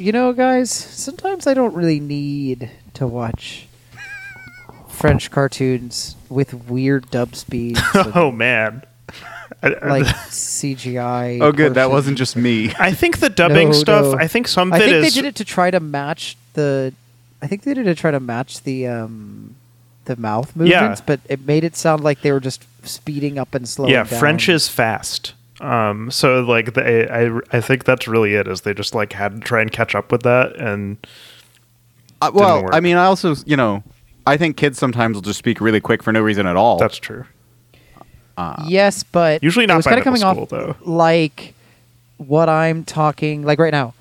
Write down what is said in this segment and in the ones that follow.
You know, guys, sometimes I don't really need to watch French cartoons with weird dub speeds, oh man. I, I- like CGI. Oh, good. That wasn't just me. I think the dubbing No, stuff. no. I think some of I think is. they did it to try to match the. I think they did it to try to match the um, the mouth movements, yeah. but it made it sound like they were just speeding up and slowing yeah, down. French is fast. Um, so like they, I, I think that's really it. Is they just like had to try and catch up with that, and Uh, well, work. I mean, I also, you know, I think kids sometimes will just speak really quick for no reason at all. that's true. Yes, but Usually it not was by kind of coming school, off though. like what I'm talking like right now.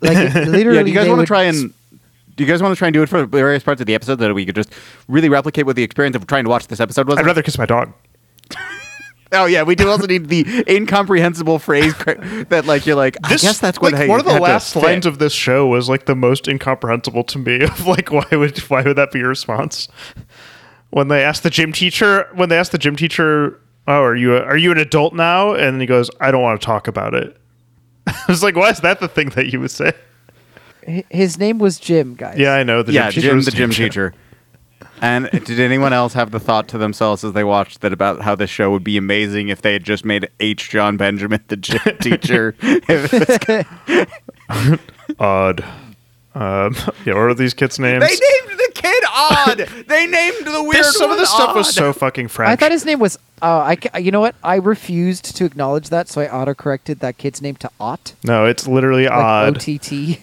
Like literally, yeah, do you guys want to try and do you guys want to try and do it for various parts of the episode that we could just really replicate what the experience of trying to watch this episode was? I'd rather kiss my dog. Oh yeah, we do also need the incomprehensible phrase that like you're like. I guess that's what like I one of the last lines of this show was like the most incomprehensible to me. Of like, why would why would that be your response? When they asked the gym teacher, when they asked the gym teacher, "Oh, are you a, are you an adult now?" and he goes, "I don't want to talk about it." I was like, why is that the thing that you would say? his name was Jim, guys. Yeah, I know the yeah, gym teacher. Jim, the gym teacher. And did anyone else have the thought to themselves as they watched that about how this show would be amazing if they had just made H. Jon Benjamin the gym teacher? Odd. Um, yeah, what are these kids' names? they named the kid Odd. they named the weird This- some of one this stuff was so fucking French. I thought his name was. Uh, I you know what? I refused to acknowledge that, so I auto corrected that kid's name to Ott, no, it's literally like odd. OTT.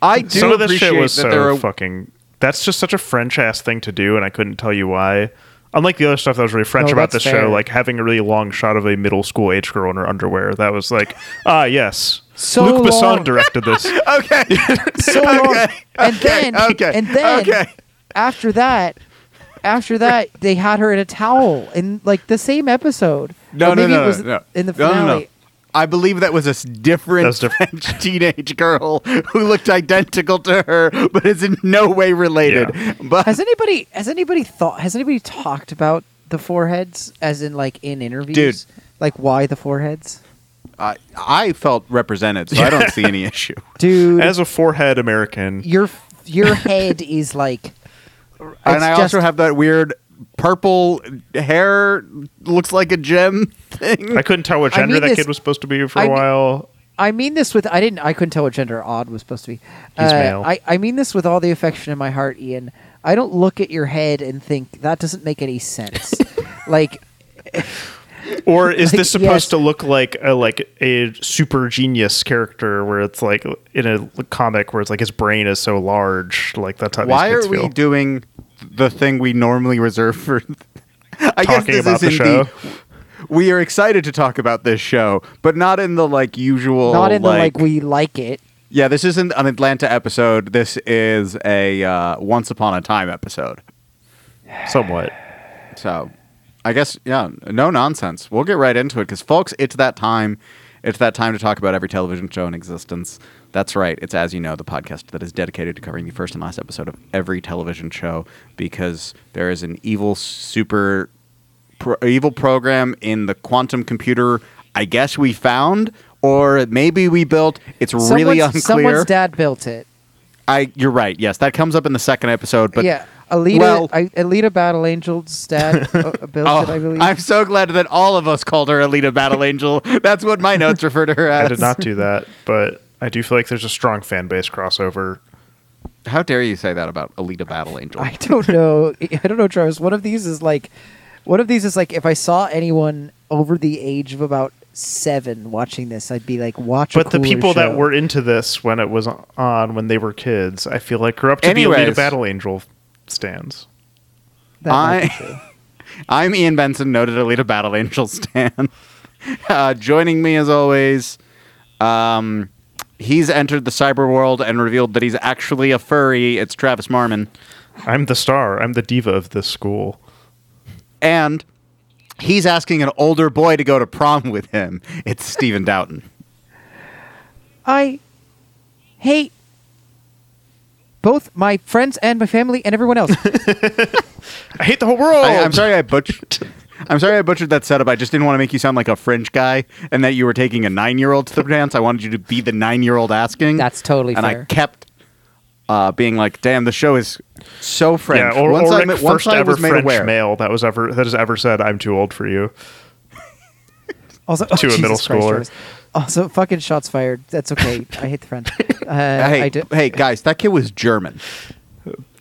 I do Some of this appreciate shit was that so there are fucking. That's just such a French ass thing to do, and I couldn't tell you why. Unlike the other stuff that was really French No, about that's this fair. show, like having a really long shot of a middle school age girl in her underwear, that was like, ah, yes. So Luc Besson long. directed this. okay. So long. Okay, And okay, then, okay, and then, okay. after that, after that, they had her in a towel in like the same episode. No, Or no, maybe no, it was no, no. in the No, no, finale. no. I believe that was a different, That's different. French teenage girl who looked identical to her, but is in no way related. Yeah. But Has anybody has anybody thought has anybody talked about the foreheads as in like in interviews? Dude. Like why the foreheads? I, I felt represented, so I don't see any issue. Dude, As a forehead American, your your head is like and it's I also have that weird purple hair, looks like a gem thing. I couldn't tell what I gender mean that this- kid was supposed to be for I a mean- while. I mean this with I didn't I couldn't tell what gender odd was supposed to be. He's Uh, male. I, I mean this with all the affection in my heart, Ian. I don't look at your head and think that doesn't make any sense. like Or is Like, this supposed yes. to look like a like a super genius character where it's like in a comic where it's like his brain is so large, like that's how Why these are we feel. doing the thing we normally reserve for? I guess Talking this about is the in show? we are excited to talk about this show, but not in the like usual. not in the like like we like it. Yeah, this isn't an Atlanta episode. This is a uh, Once Upon a Time episode. Somewhat. So, I guess yeah, no nonsense. We'll get right into it because, folks, it's that time. It's that time to talk about every television show in existence. That's right. It's as you know, the podcast that is dedicated to covering the first and last episode of every television show because there is an evil super pro- evil program in the quantum computer. I guess we found, or maybe we built. It's really Someone's, unclear. someone's dad built it. I you're right. Yes, that comes up in the second episode. But yeah, Alita, well- I, Alita Battle Angel's dad uh, built Oh, it. I believe. I'm so glad that all of us called her Alita Battle Angel. That's what my notes refer to her as. I did not do that, but I do feel like there's a strong fan base crossover. How dare you say that about Alita Battle Angel? I don't know. I don't know, Travis. One of these is like, one of these is like, if I saw anyone over the age of about seven watching this, I'd be like, watch. a But the cooler people that were into this when it was on when they were kids, I feel like grew up to be Anyways. Alita Battle Angel stands. That I, I'm Ian Benson, noted Alita Battle Angel stan. Uh, joining me as always, um, he's entered the cyber world and revealed that he's actually a furry. It's Travis Marmon. I'm the star. I'm the diva of this school. And he's asking an older boy to go to prom with him. It's Stephen Doughton. I hate both my friends and my family and everyone else. I hate the whole world. I, I'm sorry I butchered. I'm sorry I butchered that setup. I just didn't want to make you sound like a French guy and that you were taking a nine year old to the dance. I wanted you to be the nine year old asking. That's totally and fair. I kept uh, being like, damn, the show is so French. Yeah, or, once Ulrich, I, once first I ever French aware. male that was ever that has ever said, "I'm too old for you." Also, To a Jesus middle Christ, schooler. Travis. Also, fucking shots fired. That's okay. I hate the French. Uh, Hey, I do- hey, guys, that kid was German.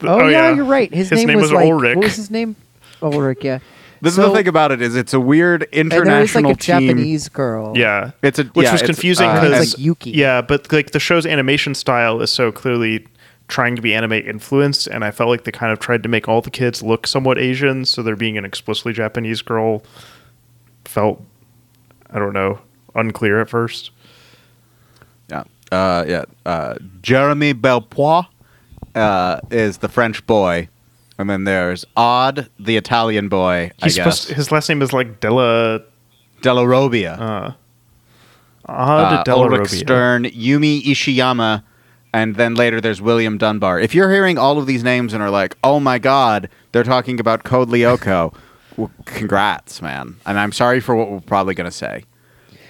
Oh, yeah, you're right. His, name, was, like, Ulrich. What was his name? Ulrich. Yeah. This So- is the thing about it is it's a weird And there was like a team. Japanese girl. Yeah, It's a- which yeah, was confusing uh, because It's like Yuki. Yeah, but like the show's animation style is so clearly trying to be anime influenced, and I felt like they kind of tried to make all the kids look somewhat Asian, so there being an explicitly Japanese girl felt, I don't know, unclear at first. Yeah. Uh, yeah. Uh, Jeremy Belpois uh, is the French boy. And then there's Odd, the Italian boy, He's I guess. supposed his last name is like Della Della Robbia. uh, Odd uh, Della Ulrich. Stern, Yumi Ishiyama, and then later there's William Dunbar. If you're hearing all of these names and are like, oh my god, they're talking about Code Lyoko, well, congrats, man. And I'm sorry for what we're probably going to say.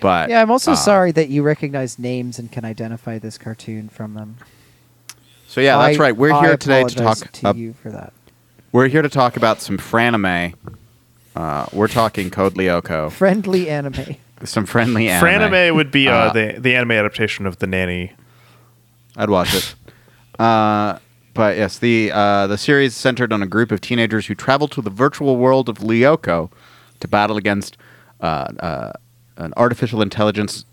But Yeah, I'm also uh, sorry that you recognize names and can identify this cartoon from them. So yeah, that's right. We're I here today to talk. to ab- you for that. We're here to talk about some franime. Uh, we're talking Code Lyoko, Friendly anime. some friendly anime. Franime would be uh, Uh, the the anime adaptation of the nanny. I'd watch it. Uh, but yes, the uh, the series centered on a group of teenagers who travel to the virtual world of Lyoko to battle against uh, uh, an artificial intelligence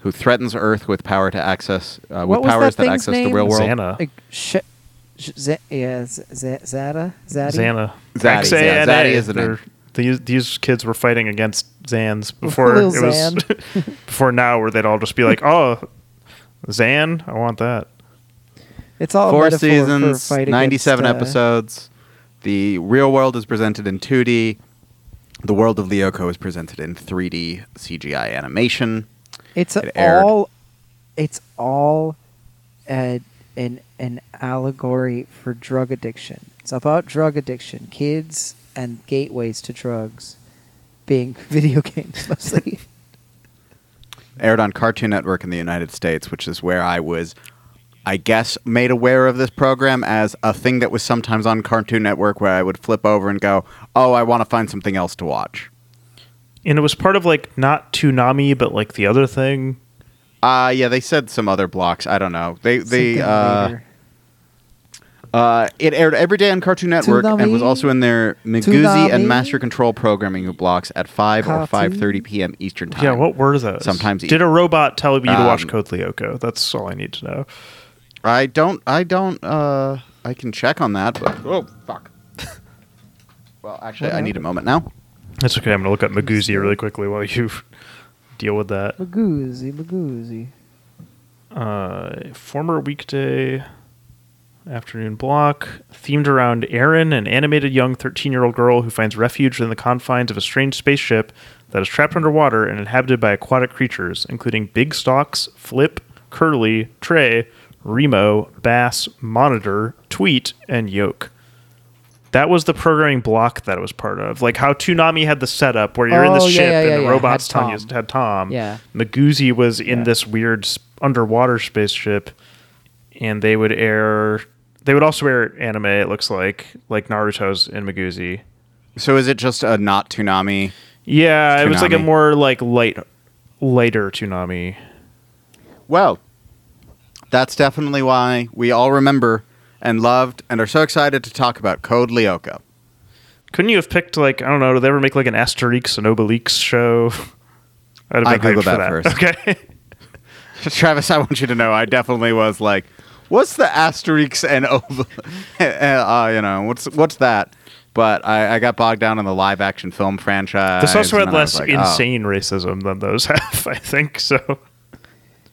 who threatens Earth with power to access uh, with powers that that, access name? the real world. Xana. Like, sh- sh- Z- yeah, Z- Z- Zada? Zaddy? Xana. Zaddy, yeah, Zaddy is the They're- name. These, these kids were fighting against Zans before it was before now, where they'd all just be like, "Oh, Zan, I want that." It's all Four seasons, for ninety-seven against, uh, episodes. The real world is presented in two D. The world of Lyoko is presented in 3D CGI animation. It's It all. It's all, uh, an an allegory for drug addiction. It's about drug addiction, kids, and gateways to drugs, being video games mostly. aired on Cartoon Network in the United States, which is where I was, I guess, made aware of this program as a thing that was sometimes on Cartoon Network where I would flip over and go, oh, I want to find something else to watch. And it was part of like not Toonami, but like the other thing. Uh, yeah, they said some other blocks. I don't know. They, they, uh, uh, it aired every day on Cartoon Network and was also in their Miguzi and Master Control programming blocks at 5 or 5.30 p.m. Eastern Time. Yeah, what were those? Sometimes did a robot tell you to watch Um, Code Lyoko? That's all I need to know. I don't. I don't. Uh, I can check on that, but oh fuck. well, actually, I need a moment now. That's okay. I'm gonna look up Maguzi really quickly while you deal with that. Magoozy, Magoozy. uh, former weekday afternoon block themed around Erin, an animated young 13 year old girl who finds refuge in the confines of a strange spaceship that is trapped underwater and inhabited by aquatic creatures, including Big Stalks, Flip, Curly, Trey, Remo, Bass, Monitor, Tweet, and Yoke. That was the programming block that it was part of. Like how Toonami had the setup where you're in this Oh, yeah, ship yeah, and yeah, the robots Had telling you Tom. had Tom. Yeah. Maguzi was in Yeah. this weird underwater spaceship, and they would air. They would also air anime. It looks like like Naruto's in Maguzi. So, is it just a not Toonami? Yeah, it was like a more like light, lighter Toonami. Well, that's definitely why we all remember and loved and are so excited to talk about Code Lyoko. Couldn't you have picked like I don't know? Did they ever make like an Asterix and Obelix show? I'd have I been great Googled for that first. Okay. Travis, I want you to know, I definitely was like, "What's the Asterix and Ob- uh, you know, what's what's that?" But I, I got bogged down in the live action film franchise. this also and had then I was less like, oh. insane racism than those have. I think so.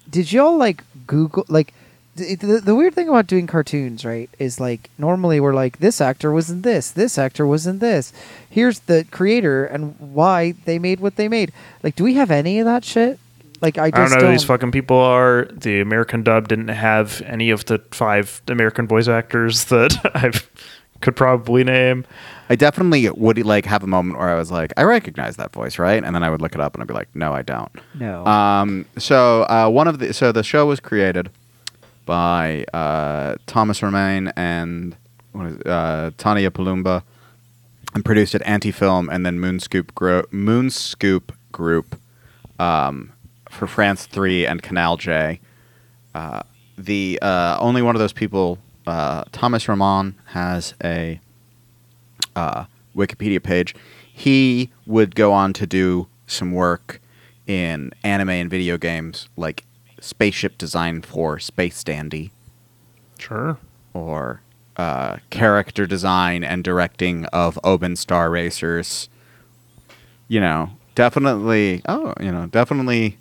Did y'all like Google like the, the, weird thing about doing cartoons, right, is like normally we're like this actor was in this, this actor was in this. Here's the creator and why they made what they made. Like, do we have any of that shit? Like, I I don't know who these fucking people are. The American dub didn't have any of the five American voice actors that I've could probably name. I definitely would like have a moment where I was like, I recognize that voice, right? And then I would look it up and I'd be like, no, I don't. No. Um, so uh, one of the so the show was created by uh, Thomas Romain and what is it, uh, Tania Palumbo, and produced at Antefilms and then Moonscoop Gro- Moonscoop Group um, for France Three and Canal J. Uh, the uh, only one of those people, uh, Thomas Romain, has a uh, Wikipedia page. He would go on to do some work in anime and video games, like spaceship design for Space Dandy, Sure. or uh, character design and directing of Open Star Racers. You know, definitely. Oh, you know, definitely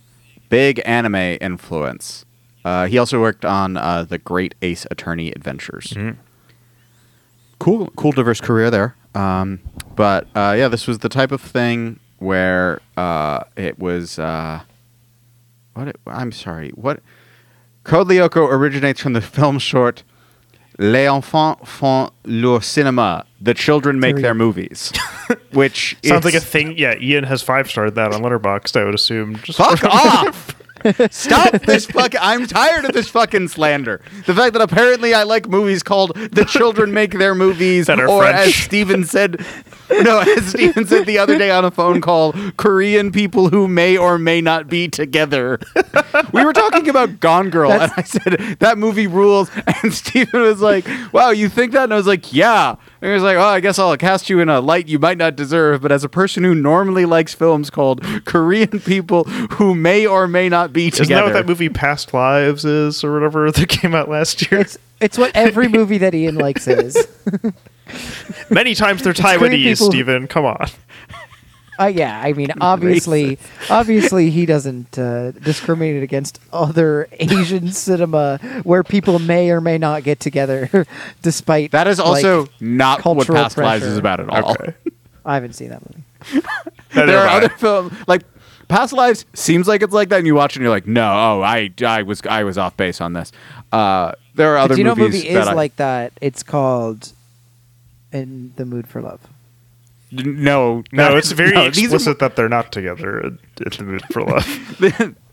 big anime influence. Uh, he also worked on uh, the Great Ace Attorney Adventures. Cool, cool, diverse career there. Um, but uh, yeah, this was the type of thing where uh, it was. Uh, what? It, I'm sorry. What? Code Lyoko originates from the film short Les enfants font leur cinéma. The children make their movies, which Sounds like a thing. Yeah, Ian has five starred that on Letterboxd. I would assume. Just Fuck off! Stop this fucking. I'm tired of this fucking slander. The fact that apparently I like movies called "The Children Make Their Movies," or as French. Steven said, no, as Steven said the other day on a phone call, Korean people who may or may not be together. We were talking about Gone Girl, and I said that movie rules, and Steven was like, "Wow, you think that?" And I was like, "Yeah." And he was like, "Oh, I guess I'll cast you in a light you might not deserve." But as a person who normally likes films called Korean people who may or may not be Isn't that together, what that movie Past Lives is, or whatever that came out last year? it's it's what every movie that Ian likes is. Many times they're Korean Taiwanese, Stephen. Come on. Uh, yeah, I mean, obviously, obviously, he doesn't uh, discriminate against other Asian cinema where people may or may not get together, despite that is also like, not what cultural Past Lives is about at all. Okay. I haven't seen that movie. There are other films like Past Lives seems like it's like that, and you watch it and you're like, no, oh, I, I was, I was off base on this. Uh, there are other Do you know what movies movie that is I- like that? It's called "In the Mood for Love." No, No, it's very no, these are explicit that they're not together in in the mood for love.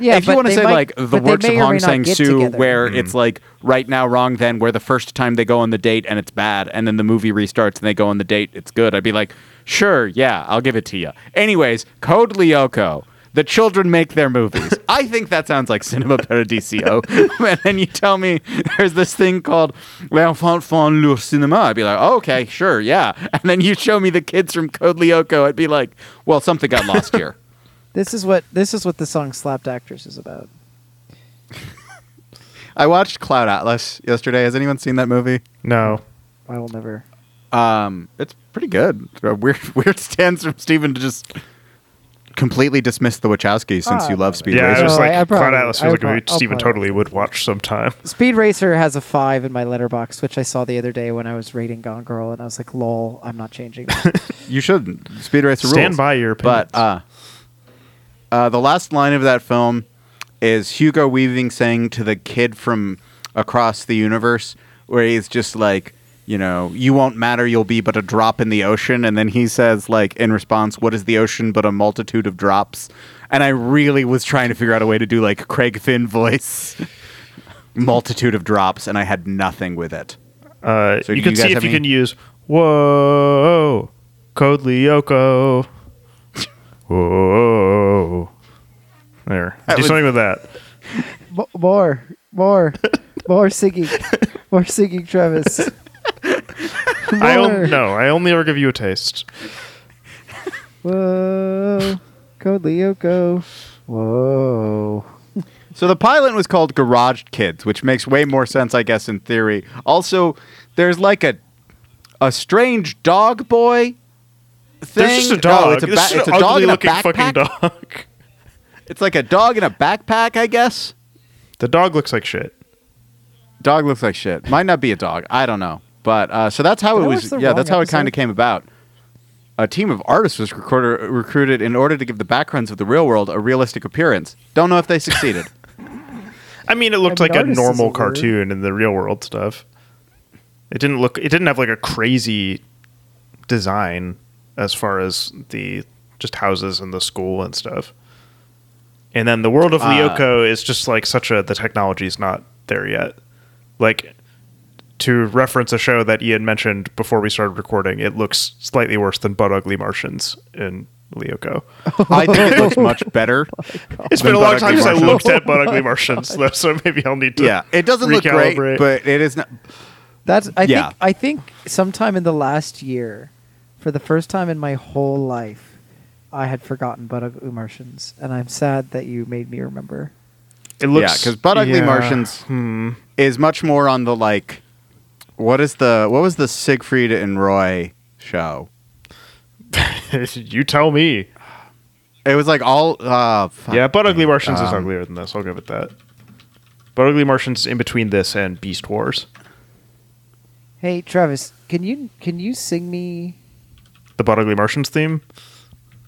Yeah, if you but want to they say might- like the they works of may or Hong not Sang get Soo, together. where hmm. it's like right now, wrong then, where the first time they go on the date and it's bad, and then the movie restarts and they go on the date, it's good. I'd be like, sure, yeah, I'll give it to you. Anyways, Code Lyoko. The children make their movies. I think that sounds like Cinema Paradiso. and then you tell me there's this thing called Les Enfants font leur cinéma. I'd be like, oh, okay, sure, yeah. And then you show me the kids from Code Lyoko. I'd be like, well, something got lost here. This is what this is what the song "Slapped Actress" is about. I watched Cloud Atlas yesterday. Has anyone seen that movie? No. I will never. Um, it's pretty good. A weird, weird stance from Steven to just completely dismissed the Wachowskis since you love no. Speed yeah, I Racer. was Oh, like, I- I Cloud probably- Atlas feels like a prob- movie I'll Stephen totally would watch sometime. Speed Racer has a five in my Letterboxd, which I saw the other day when I was rating Gone Girl, and I was like, "Lol, I'm not changing." that." You shouldn't. Speed Racer rules. Stand by your opinions. But uh, uh, the last line of that film is Hugo Weaving saying to the kid from across the universe, where he's just like, you know, you won't matter, you'll be but a drop in the ocean. And then he says, like, in response, what is the ocean but a multitude of drops? And I really was trying to figure out a way to do like Craig Finn voice. multitude of drops, and I had nothing with it. Uh, So you can you see if have you any- can use whoa, code Lyoko. Whoa. There. That Do was- something with that. Mo- more, more, more singing, more singing, Travis. I More. on- no, I only ever give you a taste. Whoa, Code Lyoko. Whoa. So the pilot was called Garage Kids, which makes way more sense, I guess, in theory. Also, there's like a a strange dog boy thing. There's just a dog. Oh, it's a, ba- It's a dog in a ugly-looking fucking backpack. dog. It's like a dog in a backpack, I guess. The dog looks like shit. Dog looks like shit. Might not be a dog. I don't know. But uh, so that's how Did it I was. Yeah, that's how it kind of came about. A team of artists was recruited, recruited in order to give the backgrounds of the real world a realistic appearance. Don't know if they succeeded. I mean, it looked mean, like a artist a normal cartoon in the real world stuff. It didn't look. It didn't have like a crazy design as far as the just houses and the school and stuff. And then the world of Uh, is just like such a the technology is not there yet. Like to reference a show that Ian mentioned before we started recording, it looks slightly worse than Butt Ugly Martians in Lyoko. I think it looks much better. it's been a long Butt time since I looked at Butt Ugly Martians, though, so maybe I'll need to. Yeah, it doesn't look great, but it is not. That's I Yeah. think I think sometime in the last year, for the first time in my whole life, I had forgotten Butt Ugly Martians, and I'm sad that you made me remember. it looks yeah, because Butt Ugly yeah, Martians Hmm. is much more on the like. What is the what was the Siegfried and Roy show? you tell me. It was like all. Uh. Yeah, Butt Ugly Martians is Um, uglier than this. I'll give it that. Butt Ugly Martians is in between this and Beast Wars. Hey Travis, can you can you sing me? The Butt Ugly Martians theme.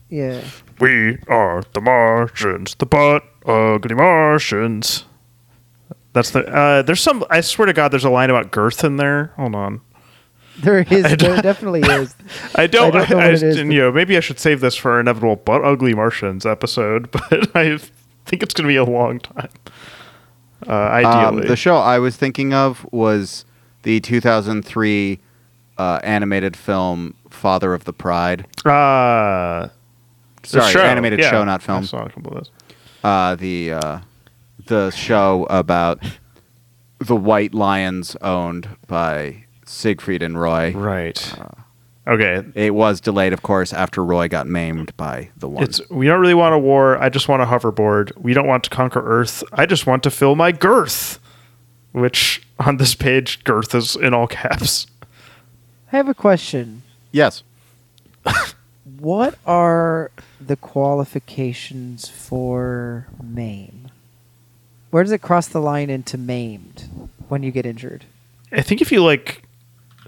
Yeah. We are the Martians, the Butt Ugly Martians. That's the. Uh, there's some. I swear to God, there's a line about girth in there. Hold on. There is. There definitely is. I don't. I don't know I, what it is, and, you know, maybe I should save this for our inevitable Butt Ugly Martians episode, but I think it's going to be a long time. Uh, Um, ideally, the show I was thinking of was the 2003 uh, animated film Father of the Pride. uh, Sorry, show. animated Yeah, show, not film. I film. saw a couple of those. Uh, the uh, the show about the White Lions owned by Siegfried and Roy. Right. Uh, okay. It was delayed, of course, after Roy got maimed by the one. It's we don't really want a war. I just want a hoverboard. We don't want to conquer Earth. I just want to fill my girth. Which on this page, girth is in all caps. I have a question. yes. What are the qualifications for maim? Where does it cross the line into maimed when you get injured? I think if you like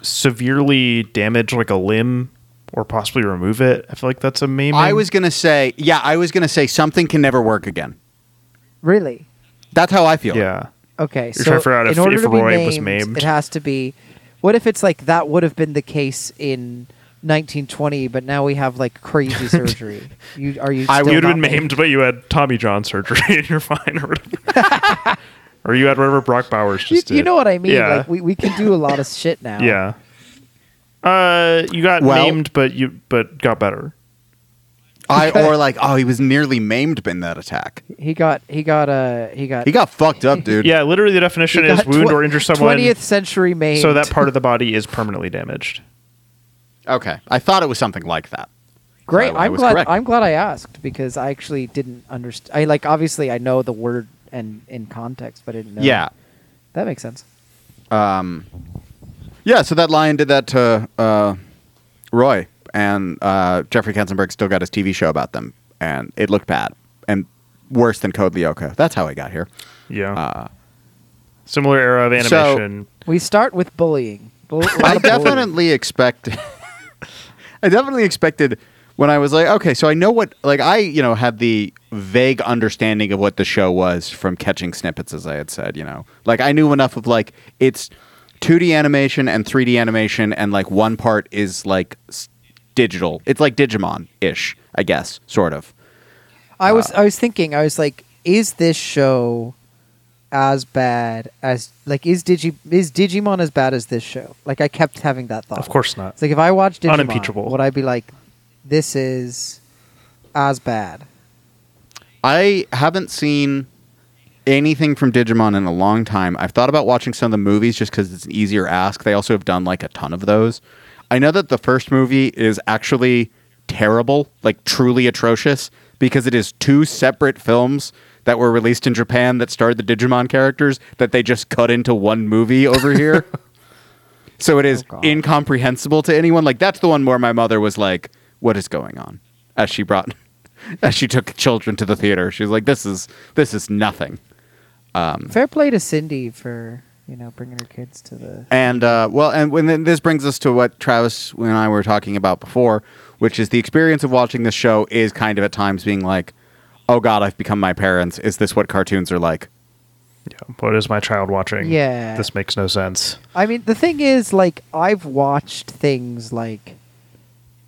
severely damage like a limb or possibly remove it, I feel like that's a maiming. I was gonna say, yeah, I was gonna say something can never work again. Really? That's how I feel. yeah. Okay, You're so trying to figure out in if- order if to be Roy maimed, was maimed. it has to be. What if it's like that would have been the case in 1920, but now we have like crazy surgery? You are you? I still You'd have been maimed, but you had Tommy John surgery and you're fine or whatever. or you had whatever Brock Bowers You, just did. you know what I mean? Yeah. Like we, we can do a lot of shit now. yeah. Uh, you got Well- maimed, but you but got better. I or like, oh, he was nearly maimed in that attack. He got he got uh he got He got fucked up, dude. Yeah, literally the definition is wound or injure someone 20th century maimed. so that part of the body is permanently damaged. Okay. I thought it was something like that. Great. So I I'm glad. correct. I'm glad I asked because I actually didn't understand. I like obviously I know the word and in context, but I didn't know. Yeah. that makes sense. Um, yeah, so that lion did that to uh, Roy, and uh, Jeffrey Katzenberg still got his TV show about them, and it looked bad and worse than Code Lyoko. That's how I got here. Yeah. Uh, Similar era of animation. so- animation. We start with bullying. Bull- I of bullying. definitely expected. I definitely expected when I was like, okay, so I know what, like, I, you know, had the vague understanding of what the show was from catching snippets, as I had said, you know, like I knew enough of like it's 2D animation and 3D animation, and like one part is like s- digital. It's like Digimon ish, I guess, sort of. I was uh, I was thinking I was like, is this show as bad as like is Digi is Digimon as bad as this show? Like I kept having that thought. Of course not. It's like if I watched Digimon, Unimpeachable. would I be like, this is as bad? I haven't seen anything from Digimon in a long time. I've thought about watching some of the movies just because it's an easier ask. They also have done like a ton of those. I know that the first movie is actually terrible, like truly atrocious, because it is two separate films that were released in Japan that starred the Digimon characters that they just cut into one movie over here. so it is Oh, incomprehensible to anyone. Like that's the one where my mother was like, "What is going on?" as she brought as she took children to the theater. She was like, "This is this is nothing." Um, Fair play to Cindy for you know bringing her kids to the. And uh, well, and when then this brings us to what Travis and I were talking about before, which is the experience of watching this show is kind of at times being like, "Oh God, I've become my parents. Is this what cartoons are like?" Yeah. What is my child watching? Yeah. This makes no sense. I mean, the thing is, like, I've watched things like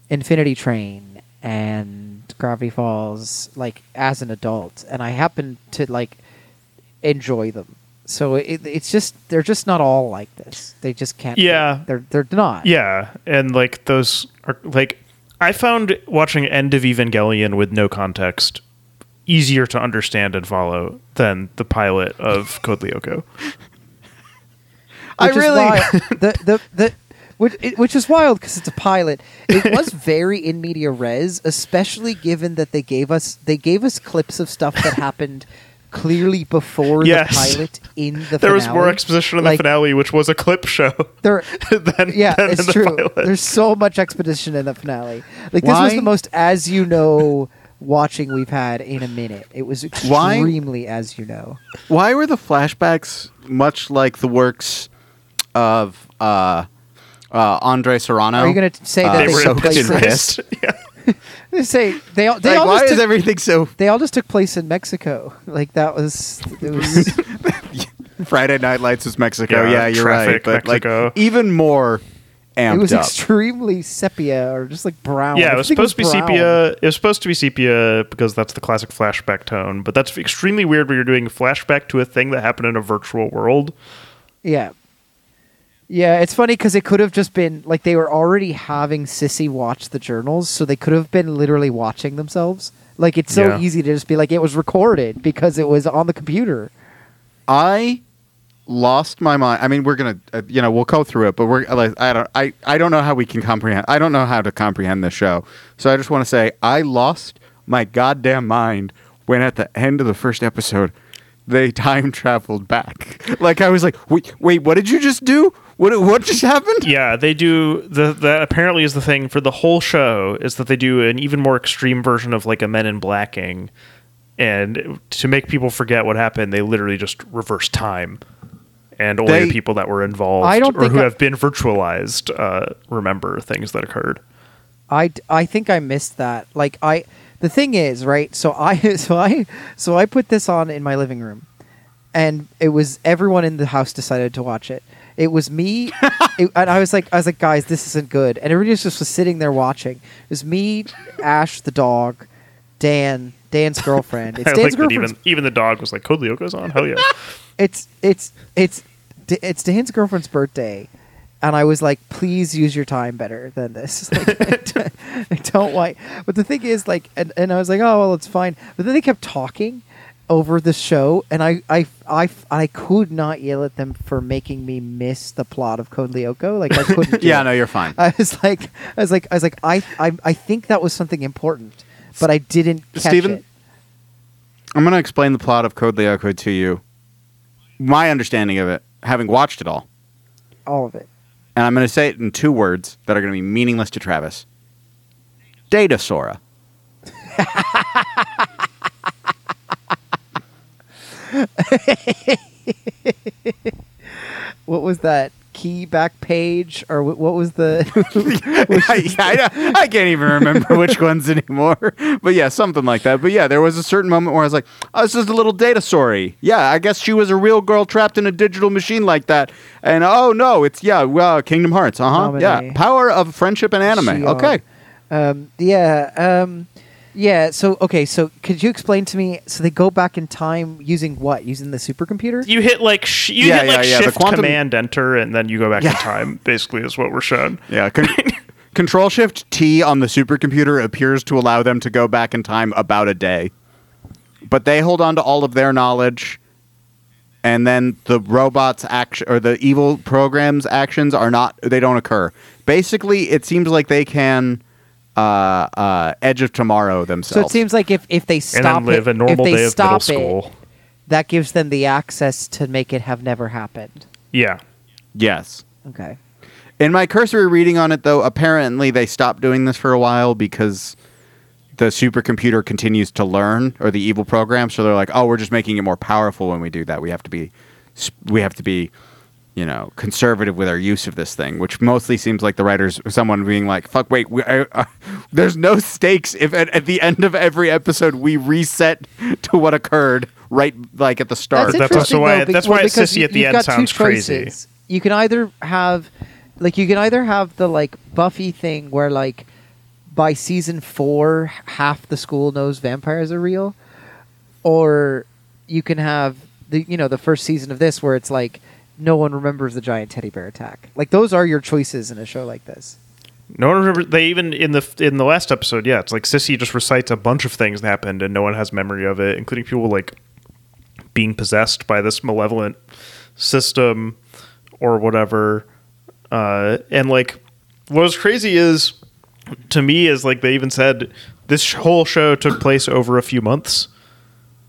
Infinity Train and Gravity Falls, like, as an adult, and I happen to, like, enjoy them. So it, it's just, they're just not all like this. They just can't. be. Yeah. They're, they're not. Yeah, and like those are like I found watching End of Evangelion with no context easier to understand and follow than the pilot of Code Lyoko. I Which is really- the the the which, it, which is wild because it's a pilot. It was very in media res, especially given that they gave us they gave us clips of stuff that happened clearly before Yes. the pilot in the There was more exposition in Like, the finale, which was a clip show. There, than, yeah, than it's the true. pilot. There's so much exposition in the finale. Like this was the most as you know watching we've had in a minute. It was Why- extremely as you know. Why were the flashbacks much like the works of uh, uh, Andre Serrano? Are you going to say Uh, that they they, were took in place? in In, yeah. they say they all they like, all why just is took, everything so they all just took place in Mexico. Like that was it was Friday Night Lights is Mexico? Yeah, Yeah, you're right. But Mexico. like even more amped it was up. extremely sepia or just like brown. Yeah, it was Everything supposed to be brown. sepia. It was supposed to be sepia because that's the classic flashback tone. But that's extremely weird when you're doing a flashback to a thing that happened in a virtual world. Yeah. Yeah, it's funny because it could have just been like they were already having Sissy watch the journals, so they could have been literally watching themselves. Like it's so Yeah. easy to just be like it was recorded because it was on the computer. I lost my mind. I mean, we're gonna, uh, you know, we'll go through it, but we're like, I don't, I, I don't know how we can comprehend. I don't know how to comprehend this show. So I just want to say, I lost my goddamn mind when at the end of the first episode, they time traveled back. Like I was like, wait, wait, what did you just do? What, what just happened? Yeah, they do the that apparently is the thing for the whole show is that they do an even more extreme version of like a Men in Blacking, and to make people forget what happened, they literally just reverse time, and only They- the people that were involved I don't or who I- have been virtualized uh, remember things that occurred. I, I think I missed that. Like I the thing is, right? So I so I so I put this on in my living room. And it was everyone in the house decided to watch it. It was me it, and I was like I was like guys, this isn't good. And everybody just was sitting there watching. It was me, Ash the dog, Dan, Dan's girlfriend. It's I Dan's like that even even the dog was like Code Lyoko's on. Hell yeah! It's it's it's it's Dan's girlfriend's birthday, and I was like, please use your time better than this. Like, I don't like. But the thing is, like, and, and I was like, oh well, it's fine. But then they kept talking over the show, and I I I I could not yell at them for making me miss the plot of Code Lyoko. Like I couldn't. Yeah, it. no, you're fine. I was like, I was like, I was like, I I I think that was something important, but I didn't catch Steven? it. I'm going to explain the plot of Code Lyoko to you. My understanding of it, having watched it all, All of it. and I'm going to say it in two words that are going to be meaningless to Travis. Data Sora. What was that? Key back page, or wh- what was the? I, I, I can't even remember which ones anymore. But yeah, something like that. But yeah, there was a certain moment where I was like, oh, this is a little data story. Yeah, I guess she was a real girl trapped in a digital machine like that. And oh no, it's, yeah, well, Kingdom Hearts. Uh huh. Yeah. Power of friendship and anime. She-Hulk. Okay. Um, yeah. Um, yeah. So okay. So could you explain to me? So they go back in time using what? Using the supercomputer? You hit like sh- you Yeah, hit like yeah, yeah, the shift quantum- command enter, and then you go back Yeah. in time. Basically, is what we're shown. Yeah. Con- Control Shift T on the supercomputer appears to allow them to go back in time about a day. But they hold on to all of their knowledge. And then the robots' action or the evil program's actions are not, they don't occur. Basically, it seems like they can uh, uh, Edge of Tomorrow themselves. So it seems like if, if they And stop then live it, a normal if they day of middle stop school. it, that gives them the access to make it have never happened. Yeah. yes. Okay. In my cursory reading on it, though, apparently they stopped doing this for a while because the supercomputer continues to learn, or the evil program. So they're like, "Oh, we're just making it more powerful when we do that. We have to be, we have to be, you know, conservative with our use of this thing." Which mostly seems like the writers, someone being like, "Fuck, wait, we, uh, uh, there's no stakes if at, at the end of every episode we reset to what occurred. right like at the start. That's, That's interesting, also why- though, that's well, why because Sissy you- at the end sounds crazy. You can either have, like, you can either have the like Buffy thing where like by season four half the school knows vampires are real, or you can have the you know the first season of this where it's like no one remembers the giant teddy bear attack. Like those are your choices in a show like this. No one remembers. They even in the in the last episode, yeah, it's like Sissy just recites a bunch of things that happened, and no one has memory of it, including people like being possessed by this malevolent system or whatever. Uh, and like, what was crazy is to me is like they even said this whole show took place over a few months,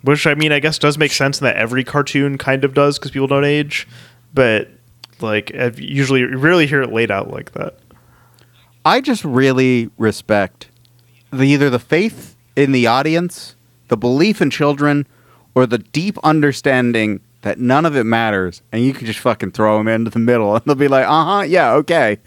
which I mean, I guess does make sense in that every cartoon kind of does because people don't age, but like I've usually rarely hear it laid out like that. I just really respect the either the faith in the audience, the belief in children, or the deep understanding that none of it matters, and you can just fucking throw them into the middle, and they'll be like, "Uh huh, yeah, okay."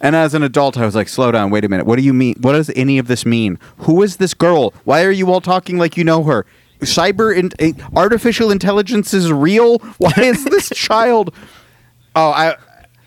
And as an adult, I was like, "Slow down, wait a minute. What do you mean? What does any of this mean? Who is this girl? Why are you all talking like you know her? Cyber in- eh, artificial intelligence is real. Why is this child?" Oh, I,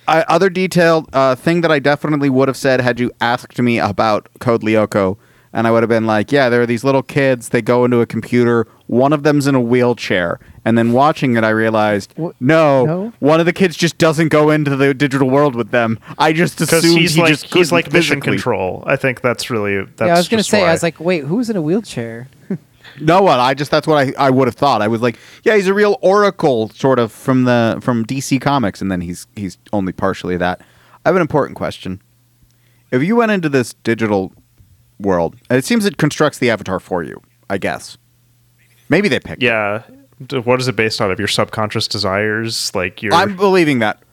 I other detailed uh, thing that I definitely would have said had you asked me about Code Lyoko, and I would have been like, yeah, there are these little kids. They go into a computer. One of them's in a wheelchair, and then watching it, I realized, no, No? one of the kids just doesn't go into the digital world with them. I just because assumed he's he like just he's couldn't like mission control. I think that's really that's. yeah, I was gonna say, why. I was like, wait, who's in a wheelchair? No one. I just that's what I, I would have thought. I was like, yeah, he's a real oracle, sort of from the from DC Comics, and then he's he's only partially that. I have an important question. If you went into this digital world, and it seems it constructs the avatar for you, I guess. Maybe they picked. yeah. D- What is it based on? Of your subconscious desires, like your. I'm believing that.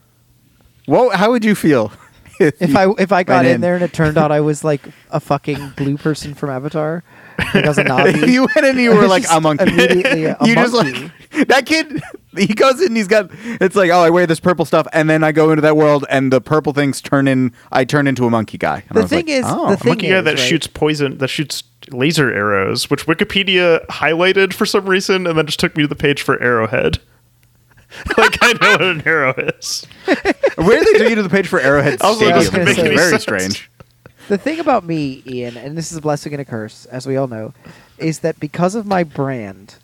Well, how would you feel If I if I got in, in. there and it turned out I was like a fucking blue person from Avatar, like I was a Navi. you went in and you were like a monkey, immediately a you just like that kid. He goes in, he's got. It's like, oh, I wear this purple stuff, and then I go into that world, and the purple things turn in. I turn into a monkey guy. And I The thing like, is- oh. the thing monkey guy that right? shoots poison, that shoots laser arrows, which Wikipedia highlighted for some reason, and then just took me to the page for Arrowhead. like I know what an arrow is. where did they take you to the page for Arrowhead I was Stadium? like, any very sense. strange. The thing about me, Ian, and this is a blessing and a curse, as we all know, is that because of my brand,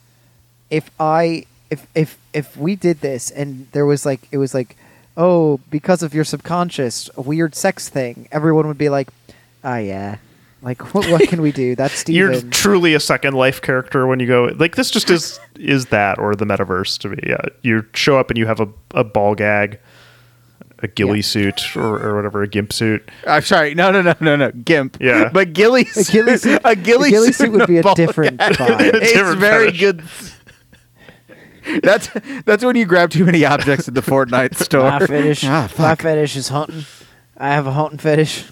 if I if if if we did this and there was like it was like, oh, because of your subconscious, a weird sex thing, everyone would be like, ah, yeah, like what what can we do? That's You're truly a second life character when you go. Like this just is is that or the metaverse to me. Yeah, you show up and you have a, a ball gag, a ghillie Yeah. suit or, or whatever, a gimp suit. I'm sorry. No, no, no, no, no. Gimp. Yeah. But ghillie A ghillie suit- a ghillie, a ghillie suit, suit would be a different gag. vibe. It's Different very fetish. good. That's that's when you grab too many objects at the Fortnite store. my fetish. Ah, my fetish is hunting. I have a hunting fetish.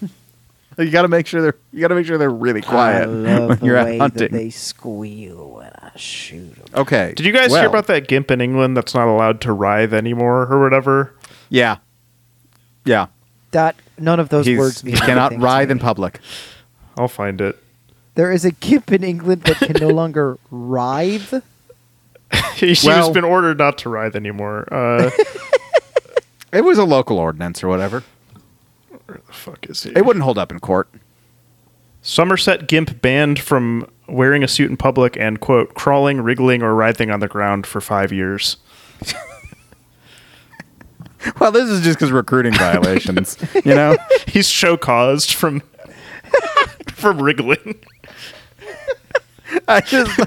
You got to make sure they're you got to make sure they're really I quiet love when the you're way out that hunting. they squeal when I shoot 'em. Okay. Did you guys well, hear about that gimp in England that's not allowed to writhe anymore or whatever? Yeah. Yeah. That none of those He's, words he cannot anything to writhe in me. public. I'll find it. There is a gimp in England that can no longer writhe. He's Well- been ordered not to writhe anymore. Uh, It was a local ordinance or whatever. where the fuck is he? It wouldn't hold up in court. Somerset Gimp banned from wearing a suit in public and quote crawling, wriggling, or writhing on the ground for five years. Well, this is just because recruiting violations. you know. He's show caused from from wriggling. I just.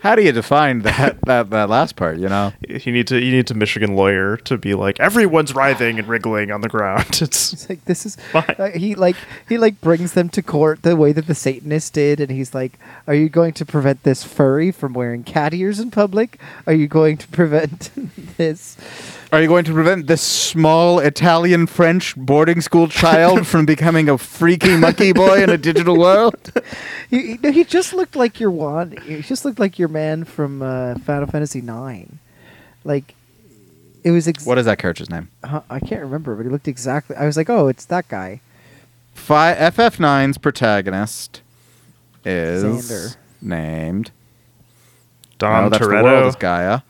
How do you define that, that that last part? You know. You need to you need to Michigan lawyer to be like everyone's writhing and wriggling on the ground. It's It's like this is uh, he like he like brings them to court the way that the Satanist did, and he's like, "Are you going to prevent this furry from wearing cat ears in public? Are you going to prevent this?" Are you going to prevent this small Italian French boarding school child from becoming a freaky monkey boy in a digital world? He, he, no, he just looked like your one. He just looked like your man from uh, Final Fantasy Nine. Like it was. Ex- What is that character's name? Uh, I can't remember, but he looked exactly. I was like, "Oh, it's that guy." Fi- FF9's protagonist is Xander. named Don oh, that's the Toretto. world is Gaia.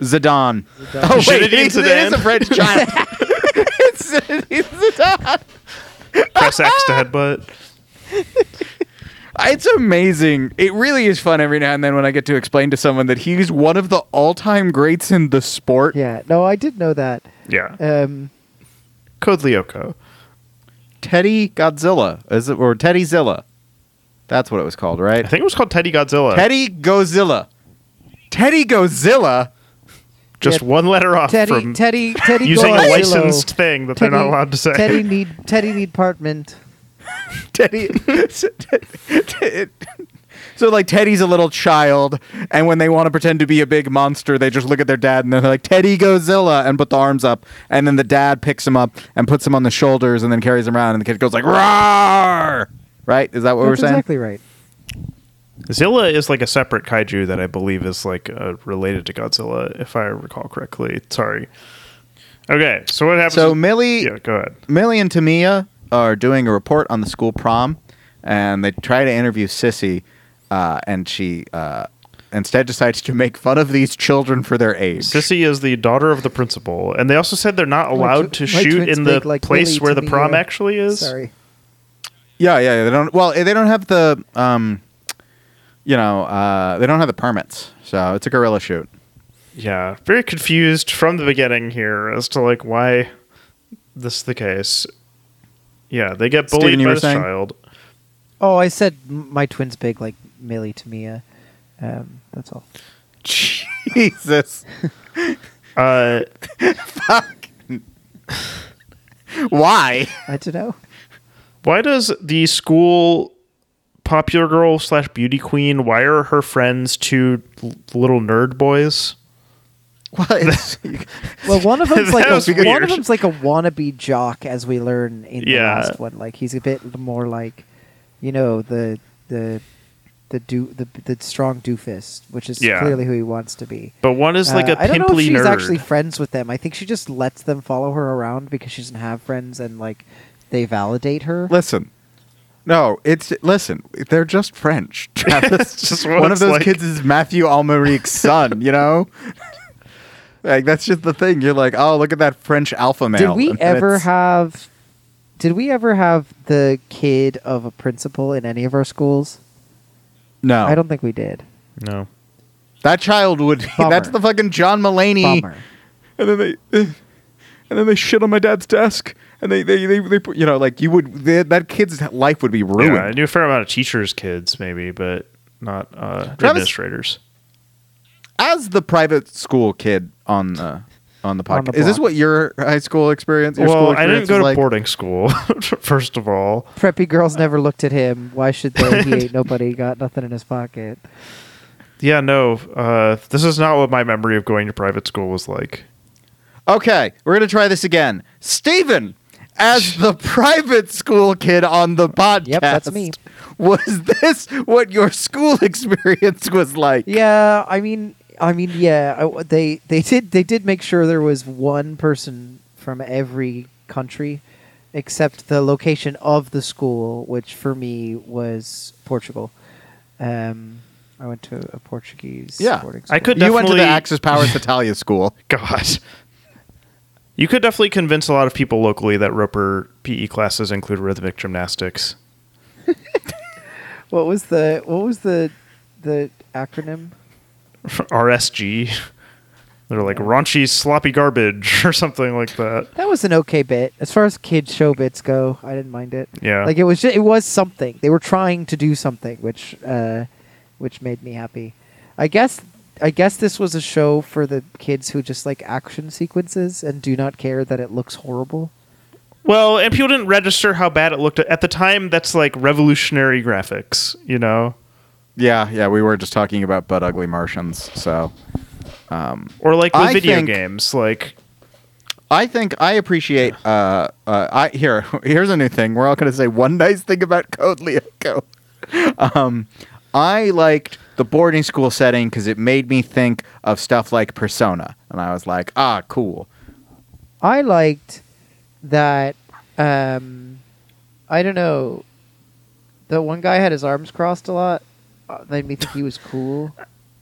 Zidane. Zidane. Oh wait, Zinedine he's, it is a French child. it's Zinedine Zidane. Press X to headbutt. It's amazing. It really is fun every now and then when I get to explain to someone that he's one of the all-time greats in the sport. Yeah, no, I did know that. Yeah. Um, Code Lyoko. Teddy Godzilla, is it or Teddy Zilla? That's what it was called, right? I think it was called Teddy Godzilla. Teddy Gozilla. Teddy Gozilla. Just Yeah, one letter off Teddy, from Teddy, Teddy, using a licensed thing that they're not Teddy- allowed to say. Teddy need Teddy need apartment. Teddy. so like Teddy's a little child, and when they want to pretend to be a big monster, they just look at their dad and they're like Teddy Gozilla and put the arms up, and then the dad picks him up and puts him on the shoulders and then carries him around, and the kid goes like Roar! Right? Is that what we're saying? exactly right. Zilla is like a separate kaiju that I believe is like uh, related to Godzilla, if I recall correctly. Sorry. Okay, so what happens? So Milly, yeah, go ahead. Milly and Tamiya are doing a report on the school prom, and they try to interview Sissy, uh, and she uh, instead decides to make fun of these children for their age. Sissy is the daughter of the principal, and they also said they're not allowed tw- to my shoot twins in the big like place Willy where to the me, prom uh, actually is. Sorry. Yeah, yeah. They don't. Well, they don't have the. Um, you know, uh, they don't have the permits, so it's a guerrilla shoot. Yeah, very confused from the beginning here as to like why this is the case. Yeah, they get bullied Steven, by this saying? child. Oh, I said my twins big like Millie to Mia. Um, that's all. Jesus, Uh, fuck. Why? I don't know. why does the school popular girl slash beauty queen? Why are her friends two little nerd boys? Well, Well, one of them's like a, was one of them's like a wannabe jock, as we learn in the last one. Like he's a bit more like, you know, the the the do the the strong doofus, which is Yeah. clearly who he wants to be. But one is like Uh, a I don't know if pimply she's nerd. actually friends with them. I think she just lets them follow her around because she doesn't have friends and like they validate her. listen. No, it's listen. They're just French. Travis. Just one of those like. kids is Mathieu Amalric's son. You know, like that's just the thing. You're like, oh, look at that French alpha male. Did we And ever it's- have? Did we ever have the kid of a principal in any of our schools? No, I don't think we did. no. That child would. Bummer. that's the fucking John Mulaney. Bummer. And then they, and then they shit on my dad's desk. And they, they, they, they put, you know, like you would. They, that kid's life would be ruined. Yeah, I knew a fair amount of teachers' kids, maybe, but not uh, Travis- administrators. As the private school kid on the on the On the podcast, is this what your high school experience? Your school Well, I didn't go to like? boarding school, first of all. Preppy girls never looked at him. Why should they? He ain't nobody. Got nothing in his pocket. Yeah, no. Uh, this is not what my memory of going to private school was like. Okay, we're gonna try this again. Steven, as the private school kid on the podcast, Yep, that's me. Was this what your school experience was like? Yeah, I mean, I mean, yeah. I, they they did they did make sure there was one person from every country, except the location of the school, which for me was Portugal. Um, I went to a Portuguese Yeah, boarding school. I could You went to the Axis Powers Hetalia school. God. You could definitely convince a lot of people locally that Roper PE classes include rhythmic gymnastics. What was the what was the the acronym? RSG. They're like raunchy, sloppy garbage or something like that. That was an okay bit as far as kid show bits go. I didn't mind it. Yeah. like it was. ju- it was something. They were trying to do something, which uh, which made me happy. I guess. I guess this was a show for the kids who just like action sequences and do not care that it looks horrible. Well, and people didn't register how bad it looked at the time. That's like revolutionary graphics, you know, Yeah, yeah, we were just talking about butt ugly Martians. So Um, or like with I video think- games. Like, I think I appreciate. Uh, uh, I here here's a new thing. We're all going to say one nice thing about Code Lyoko. Um, I liked the boarding school setting because it made me think of stuff like Persona, and I was like, ah, cool. I liked that. Um, I don't know. The one guy had his arms crossed a lot. Uh, made me think he was cool.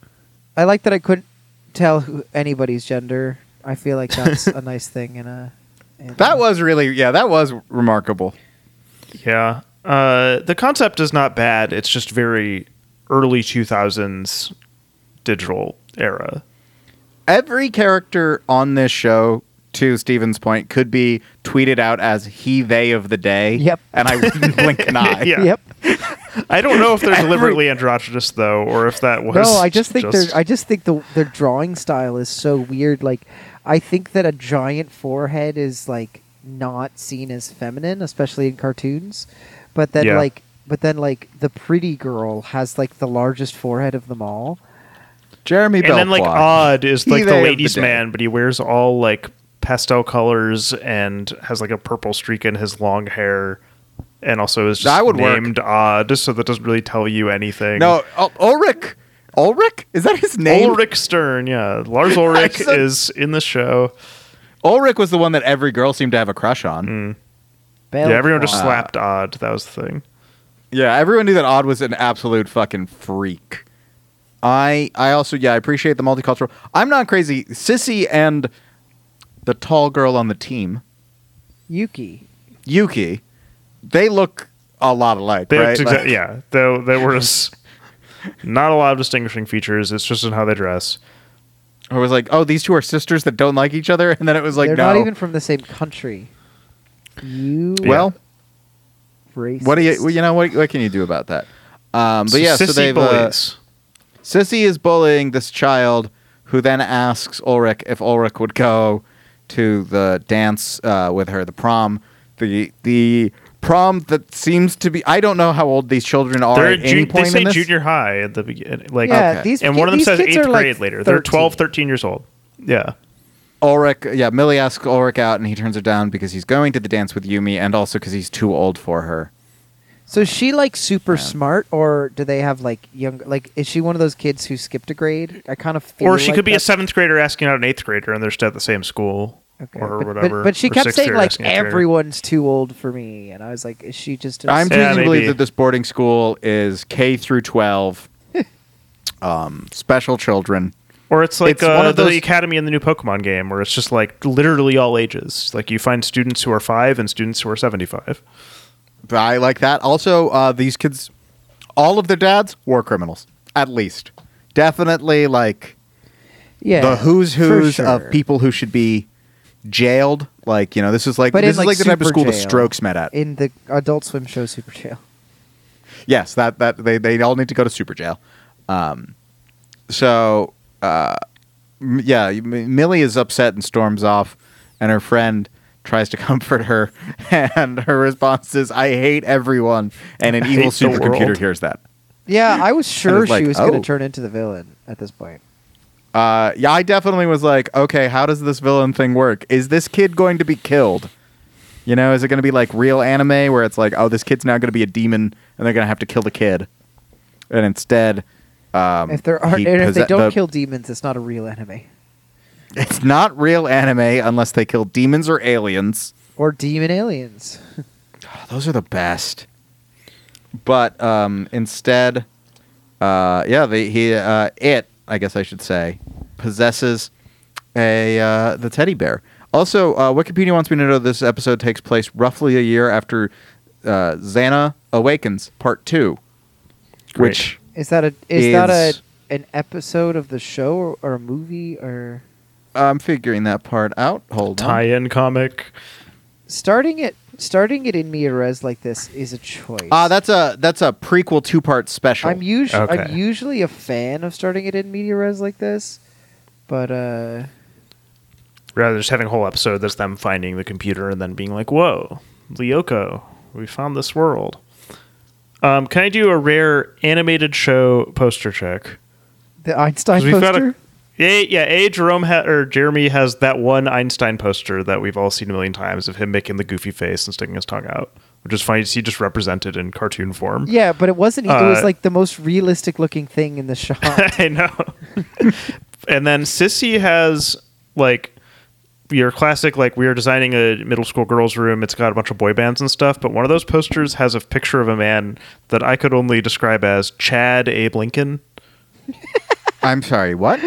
I like that I couldn't tell who anybody's gender. I feel like that's a nice thing in a. In That was really yeah, that was remarkable. Yeah. Uh, the concept is not bad. It's just very early 2000s digital era. Every character on this show, to Steven's point, could be tweeted out as he they of the day. Yep. And I wouldn't blink an eye. Yeah. Yep. I don't know if they're deliberately androgynous though, or if that was. No, I just think they're. I just think the their drawing style is so weird. Like, I think that a giant forehead is like not seen as feminine, especially in cartoons. But then Yeah. like, but then like the pretty girl has like the largest forehead of them all. Jeremy and then like Odd is like they the of the ladies' day. man, but he wears all like pastel colors and has like a purple streak in his long hair, and also is just That would work. named Odd, so that doesn't really tell you anything. No, Ul- Ulrich. Ulrich? Is that his name? Ulrich Stern, yeah, Lars Ulrich so- is in the show. Ulrich was the one that every girl seemed to have a crush on. Mm. Bell yeah, everyone just Claw. slapped Odd. That was the thing. Yeah, everyone knew that Odd was an absolute fucking freak. I I also yeah I appreciate the multicultural. I'm not crazy. Sissy and the tall girl on the team, Yuki. Yuki, they look a lot alike, They right? exa- Like- yeah, there, there was not a lot of distinguishing features. It's just in how they dress. Or it was like, oh, these two are sisters that don't like each other, and then it was like, They're no. not even from the same country. You well, racist. what do you well, you know what what can you do about that? Um, but yeah, so they've uh. Sissy is bullying this child, who then asks Ulrich if Ulrich would go to the dance uh, with her, the prom, the the prom that seems to be. I don't know how old these children are They're at any jun- they say in this. junior high at the beginning. Like, Yeah, Okay. these and one of them these says eighth are, like, grade later. They're 12, 13. 13 years old. Yeah. Ulrich, yeah, Milly asks Ulrich out, and he turns her down because he's going to the dance with Yumi, and also because he's too old for her. So is she like super smart, or do they have like young? Like, is she one of those kids who skipped a grade? I kind of feel. Or she like could be a that's- seventh grader asking out an eighth grader, and they're still at the same school. Okay, Or but, whatever. But, but she or kept sixth saying grader like asking eighth grader. everyone's too old for me, and I was like, is she just? A I'm Yeah, choosing to believe maybe. that this boarding school is K through 12, um, special children. Or it's like It's one uh, of those- the Academy in the new Pokemon game, where it's just like literally all ages. Like you find students who are five and students who are seventy-five. I like that. Also, uh, these kids, all of their dads, war criminals, at least. Definitely like yeah, the who's who's sure. of people who should be jailed. Like you know, this is like But this in, is like, like the type of super school the. Strokes met at. in the Adult Swim show Super Jail. yes, that that they they all need to go to super jail. Um, so uh, yeah, M- Milly is upset and storms off, and her friend tries to comfort her, and her response is, "I hate everyone," and an I evil supercomputer hears that. Yeah, I was sure it's like, she was going oh. to turn into the villain at this point. Uh, yeah, I definitely was like, okay, how does this villain thing work? Is this kid going to be killed? You know, is it going to be like real anime where it's like, oh, this kid's now going to be a demon and they're going to have to kill the kid? And instead, um, If there are, if they don't the- kill demons, it's not a real anime it's not real anime unless they kill demons or aliens. or demon aliens. Those are the best. But um, instead, uh, yeah, the, he uh, it I guess I should say possesses a uh, the teddy bear. Also, uh, Wikipedia wants me to know this episode takes place roughly a year after uh, Xana Awakens Part Two, Great. which Is that a is, that a an episode of the show or, or a movie or I'm figuring that part out. Hold on. Tie-in comic. starting it starting it in Mia Res like this is a choice. Ah, that's a that's a prequel two part special. I'm usually Okay. I'm usually a fan of starting it in media res like this, but uh, Rather just having a whole episode that's them finding the computer and then being like, "Whoa, Lyoko, we found this world." Um, can I do a rare animated show poster check? the Einstein we've got a- poster. A, yeah, A. Jerome ha- or Jeremy has that one Einstein poster that we've all seen a million times of him making the goofy face and sticking his tongue out, which is funny to see just represented in cartoon form. Yeah, but it wasn't. it was Uh, like the most realistic looking thing in the shot. I know. and then Sissy has like your classic like we are designing a middle school girls room. It's got a bunch of boy bands and stuff, but one of those posters has a picture of a man that I could only describe as Chad Abe Lincoln. I'm sorry. What?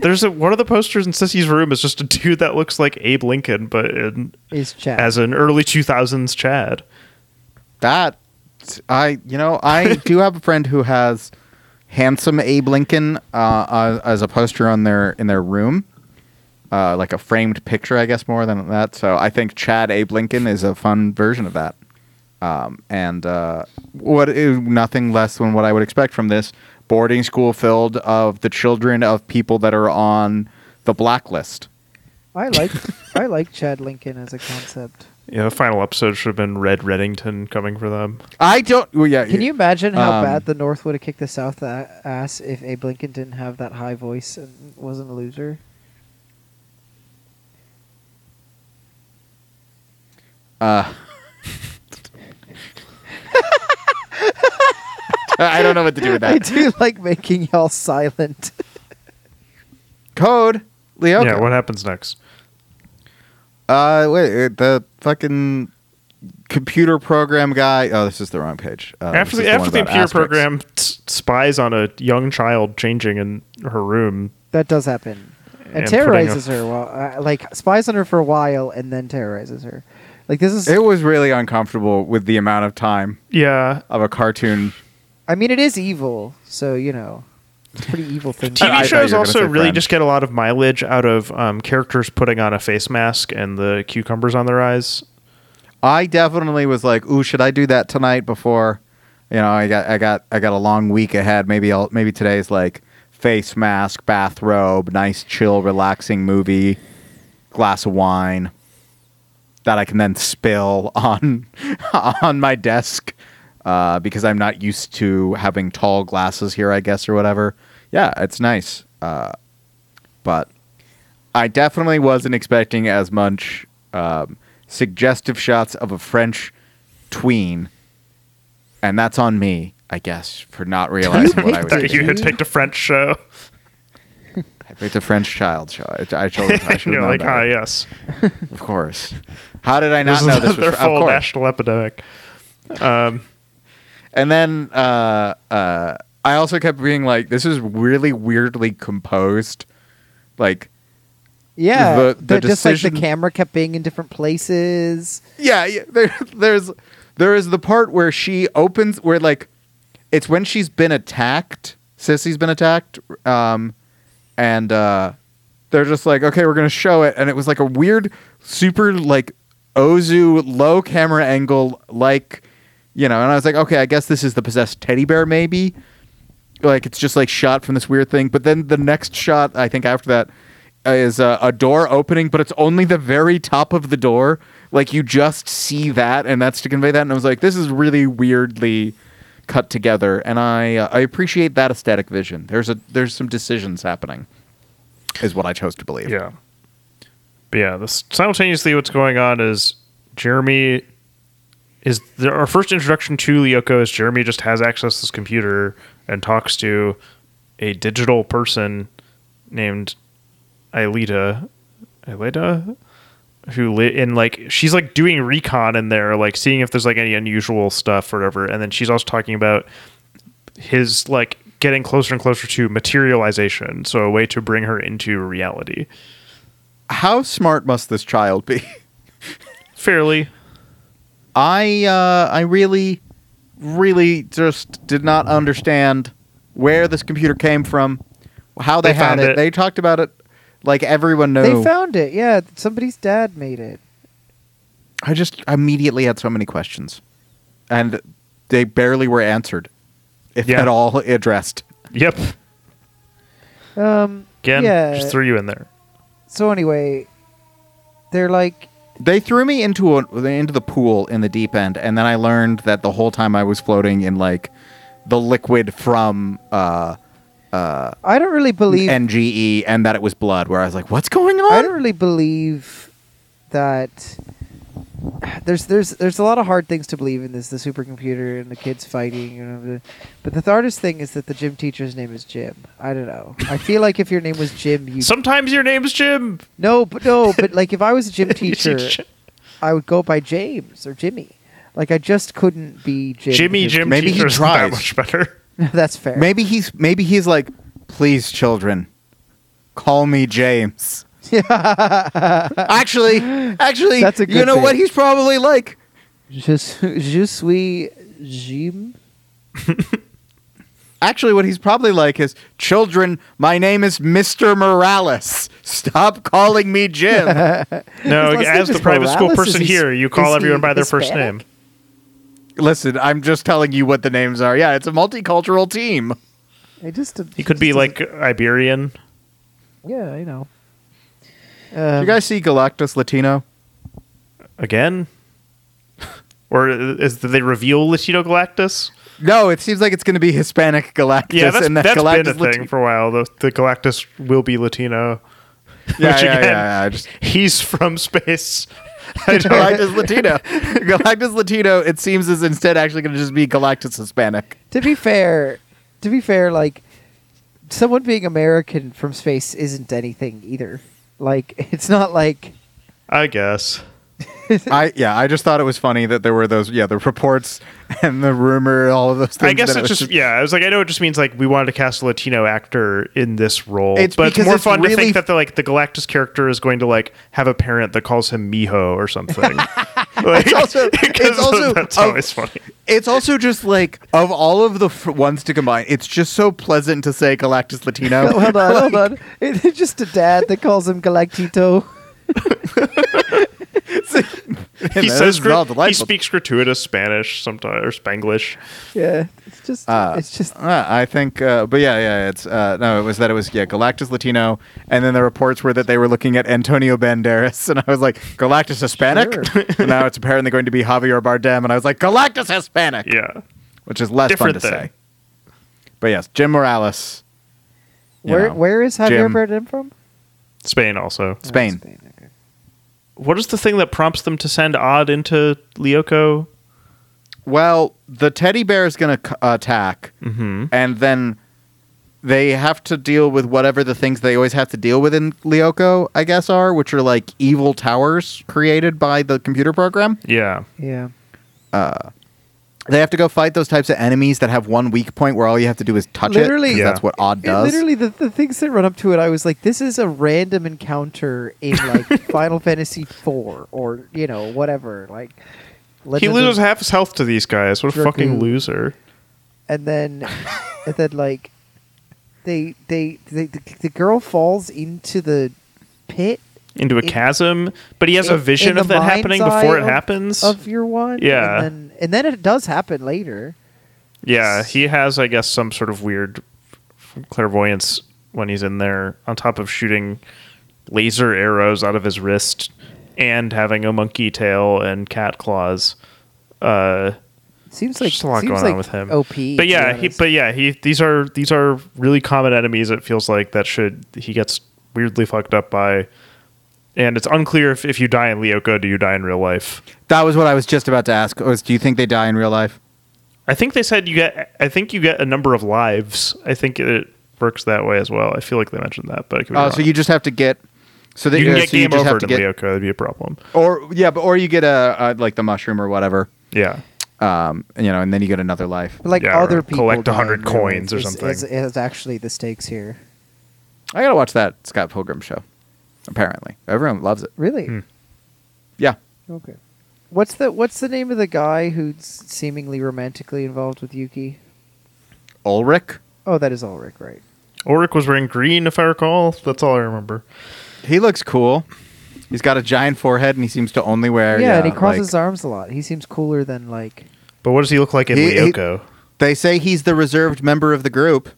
There's a one of the posters in Sissy's room is just a dude that looks like Abe Lincoln, but in, Is Chad. as an early 2000s Chad. That I you know I do have a friend who has handsome Abe Lincoln uh, uh, as a poster on their in their room, uh, like a framed picture, I guess more than that. So I think Chad Abe Lincoln is a fun version of that, um, and uh, what is nothing less than what I would expect from this boarding school filled of the children of people that are on the blacklist. I like I like Chad Lincoln as a concept. Yeah, the final episode should have been Red Reddington coming for them. I don't. Well, yeah. Can you imagine how Um, bad the North would have kicked the South ass if Abe Lincoln didn't have that high voice and wasn't a loser? Uh, I don't know what to do with that. I do like making y'all silent. Code, Leo. Yeah, what happens next? Uh, wait, uh, the fucking computer program guy. Oh, this is the wrong page. Uh, after this the after one the about computer asterisks. program s- spies on a young child changing in her room. That does happen, and, And terrorizes putting her. While, uh, like spies on her for a while and then terrorizes her. Like this is. It was really uncomfortable with the amount of time Yeah, of a cartoon. I mean, it is evil, so you know, it's a pretty evil thing. to I- TV thought shows you were gonna also say really Friends. just get a lot of mileage out of um, characters putting on a face mask and the cucumbers on their eyes. I definitely was like, "Ooh, should I do that tonight?" Before, you know, I got, I got, I got a long week ahead. Maybe I'll, maybe today's like face mask, bathrobe, nice, chill, relaxing movie, glass of wine that I can then spill on on my desk uh, because I'm not used to having tall glasses here, I guess, or whatever. Yeah, it's nice, uh, but I definitely wasn't expecting as much um, suggestive shots of a French tween, and that's on me, I guess, for not realizing what I was That you had picked a French show. I picked a French child show. I, I, should, I should have You're known like, better. ah, yes. Of course. How did I not This know is this was their of full course. national epidemic. Um, And then uh, uh, I also kept being like, this is really weirdly composed. Like, Yeah, the- the the- just like decision- the camera kept being in different places. yeah, yeah there, there's there is the part where she opens where like it's when she's been attacked. Sissy's been attacked, um, and uh, they're just like, okay, we're gonna show it, and it was like a weird, super like Ozu low camera angle, like you know, and I was like, okay, I guess this is the possessed teddy bear, maybe. Like it's just like shot from this weird thing, but then the next shot, I think after that, is uh, a door opening, but it's only the very top of the door. Like you just see that, and that's to convey that. And I was like, this is really weirdly cut together, and I uh, I appreciate that aesthetic vision. There's a there's some decisions happening, is what I chose to believe. yeah. But yeah, this, simultaneously, what's going on is Jeremy is there, our first introduction to Lyoko is Jeremy just has access to this computer and talks to a digital person named Aelita. Aelita? Who li- in like she's like doing recon in there, like seeing if there's like any unusual stuff or whatever. And then she's also talking about his like getting closer and closer to materialization, so a way to bring her into reality. How smart must this child be? Fairly. I uh, I really, really just did not understand where this computer came from, how they, They had it. it. They talked about it like everyone knows. They found it. Yeah, somebody's dad made it. I just immediately had so many questions, and they barely were answered, if Yeah. at all addressed. Yep. Um, Again, yeah. just threw you in there. So anyway, they're like, They threw me into a, into the pool in the deep end, and then I learned that the whole time I was floating in like the liquid from uh, I don't really believe. NGE, and that it was blood. Where I was like, "What's going on?" I don't really believe that. There's there's there's a lot of hard things to believe in this the supercomputer and the kids fighting you know but the hardest thing is that the gym teacher's name is Jim I don't know I feel like if your name was Jim you Sometimes your name's Jim. no but no but like if I was a gym teacher I would go by James or Jimmy like I just couldn't be Jim Jimmy Jim maybe he teacher's that tries. much better. that's fair Maybe he's maybe he's like, Please, children, call me James. actually, actually, That's a you good know what he's probably like? Je, suis- je suis Jim. Actually, what he's probably like is, children, my name is Mr. Morales. Stop calling me Jim. No, last name as the is private school Morales? person Is he- here, you call is everyone by their first Hispanic? name. Listen, I'm just telling you what the names are. Yeah, it's a multicultural team. I just He could be like Iberian. yeah, I know. Did Um, you guys see Galactus Latino? Again? Or is did they reveal Latino Galactus? No, it seems like it's going to be Hispanic Galactus. Yeah, that's, and that that's been Galactus a thing for a while. The, the Galactus will be Latino. Yeah, Which yeah, again, yeah, yeah, just- He's from space. I don't, Galactus Latino. Galactus Latino, it seems, is instead actually going to just be Galactus Hispanic. to be fair, to be fair, like someone being American from space isn't anything either. Like it's not like I guess. I yeah, I just thought it was funny that there were those yeah the reports and the rumor, all of those things. I guess that it's was just, yeah. I was like, I know it just means like we wanted to cast a Latino actor in this role, It's but it's more it's fun to think that the like the Galactus character is going to like have a parent that calls him Miho or something. like, It's also- it's also that's a- always funny. It's also just like of all of the f- ones to combine, it's just so pleasant to say Galactus Latino. Hold on, hold on. It's just a dad that calls him Galactito. He says is all grat- he speaks gratuitous Spanish sometimes or Spanglish. Yeah, it's just Uh, it's just Uh, I think, uh, but yeah, yeah, it's uh, no, it was that it was yeah, Galactus Latino, and then the reports were that they were looking at Antonio Banderas, and I was like, Galactus Hispanic. Sure. and now it's apparently going to be Javier Bardem, and I was like, Galactus Hispanic, Yeah, which is less Different fun to thing. say. But yes, Jim Morales, where know, where is Javier Jim. Bardem from? Spain also. Spain. Oh, okay. What is the thing that prompts them to send Odd into Lyoko? Well, the teddy bear is going to c- attack, Mm-hmm. and then they have to deal with whatever the things they always have to deal with in Lyoko, I guess, are, which are like evil towers created by the computer program. Yeah. Yeah. They have to go fight those types of enemies that have one weak point where all you have to do is touch it. Literally- it. 'cause Yeah. That's what Odd It does. literally, the, the things that run up to it, I was like, this is a random encounter in like Final Fantasy IV or you know whatever. Like, He loses half his health to these guys. What a fucking loser. and then and then like they they, they the, the girl falls into the pit Into a In- chasm, but he has a vision of that happening before it of- happens. of your one. Yeah. and then, and then it does happen later. Yeah, he has, I guess, some sort of weird clairvoyance when he's in there, on top of shooting laser arrows out of his wrist and having a monkey tail and cat claws. Uh, Seems like just a lot seems going like on with him. OP. but yeah, he, but yeah, he these are these are really common enemies. It feels like that should he gets weirdly fucked up by, and it's unclear if, if you die in Lyoko, do you die in real life? that was what I was just about to ask. Was do you think they die in real life? I think they said you get. I think you get a number of lives. I think it works that way as well. I feel like they mentioned that, but I could be Oh, wrong. so you just have to get. So that you can uh, get so you game just have over to in get, Lyoko. That'd be a problem. or yeah, but or you get a, a like the mushroom or whatever. Yeah, Um, you know, and then you get another life. But, like Yeah, other or people collect die 100 coins or is- something. Is, is actually the stakes here. I gotta watch that Scott Pilgrim show. Apparently, everyone loves it. Really? Hmm. Yeah, Okay. What's the What's the name of the guy who's seemingly romantically involved with Yuki? Ulrich. Oh, that is Ulrich, right? Ulrich was wearing green, if I recall. That's all I remember. He looks cool. He's got a giant forehead, and he seems to only wear. yeah, Yeah, and he crosses like- his arms a lot. He seems cooler than like. But what does he look like in He- he- Lyoko? They say he's the reserved member of the group,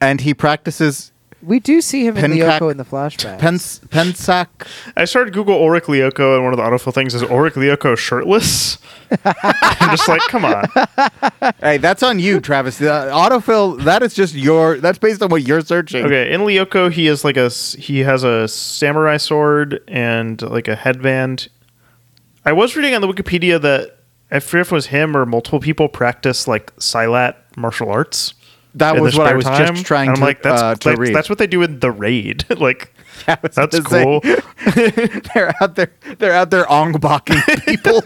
and he practices We do see him in Pencac- Lyoko in the flashback. pens, pensac. I started Google Ulrich Lyoko, and one of the autofill things is Ulrich Lyoko shirtless. I'm just like, come on. Hey, that's on you, Travis. The autofill. That is just your. That's based on what you're searching. Okay, in Lyoko, he is like a s- he has a samurai sword and like a headband. I was reading on the Wikipedia that I forget if it was him or multiple people practice like Silat martial arts. That was what I was time. just trying And to, I'm like, that's uh, to like, read. that's what they do in the raid. like, that's cool. they're out there. They're out there ongbaking people.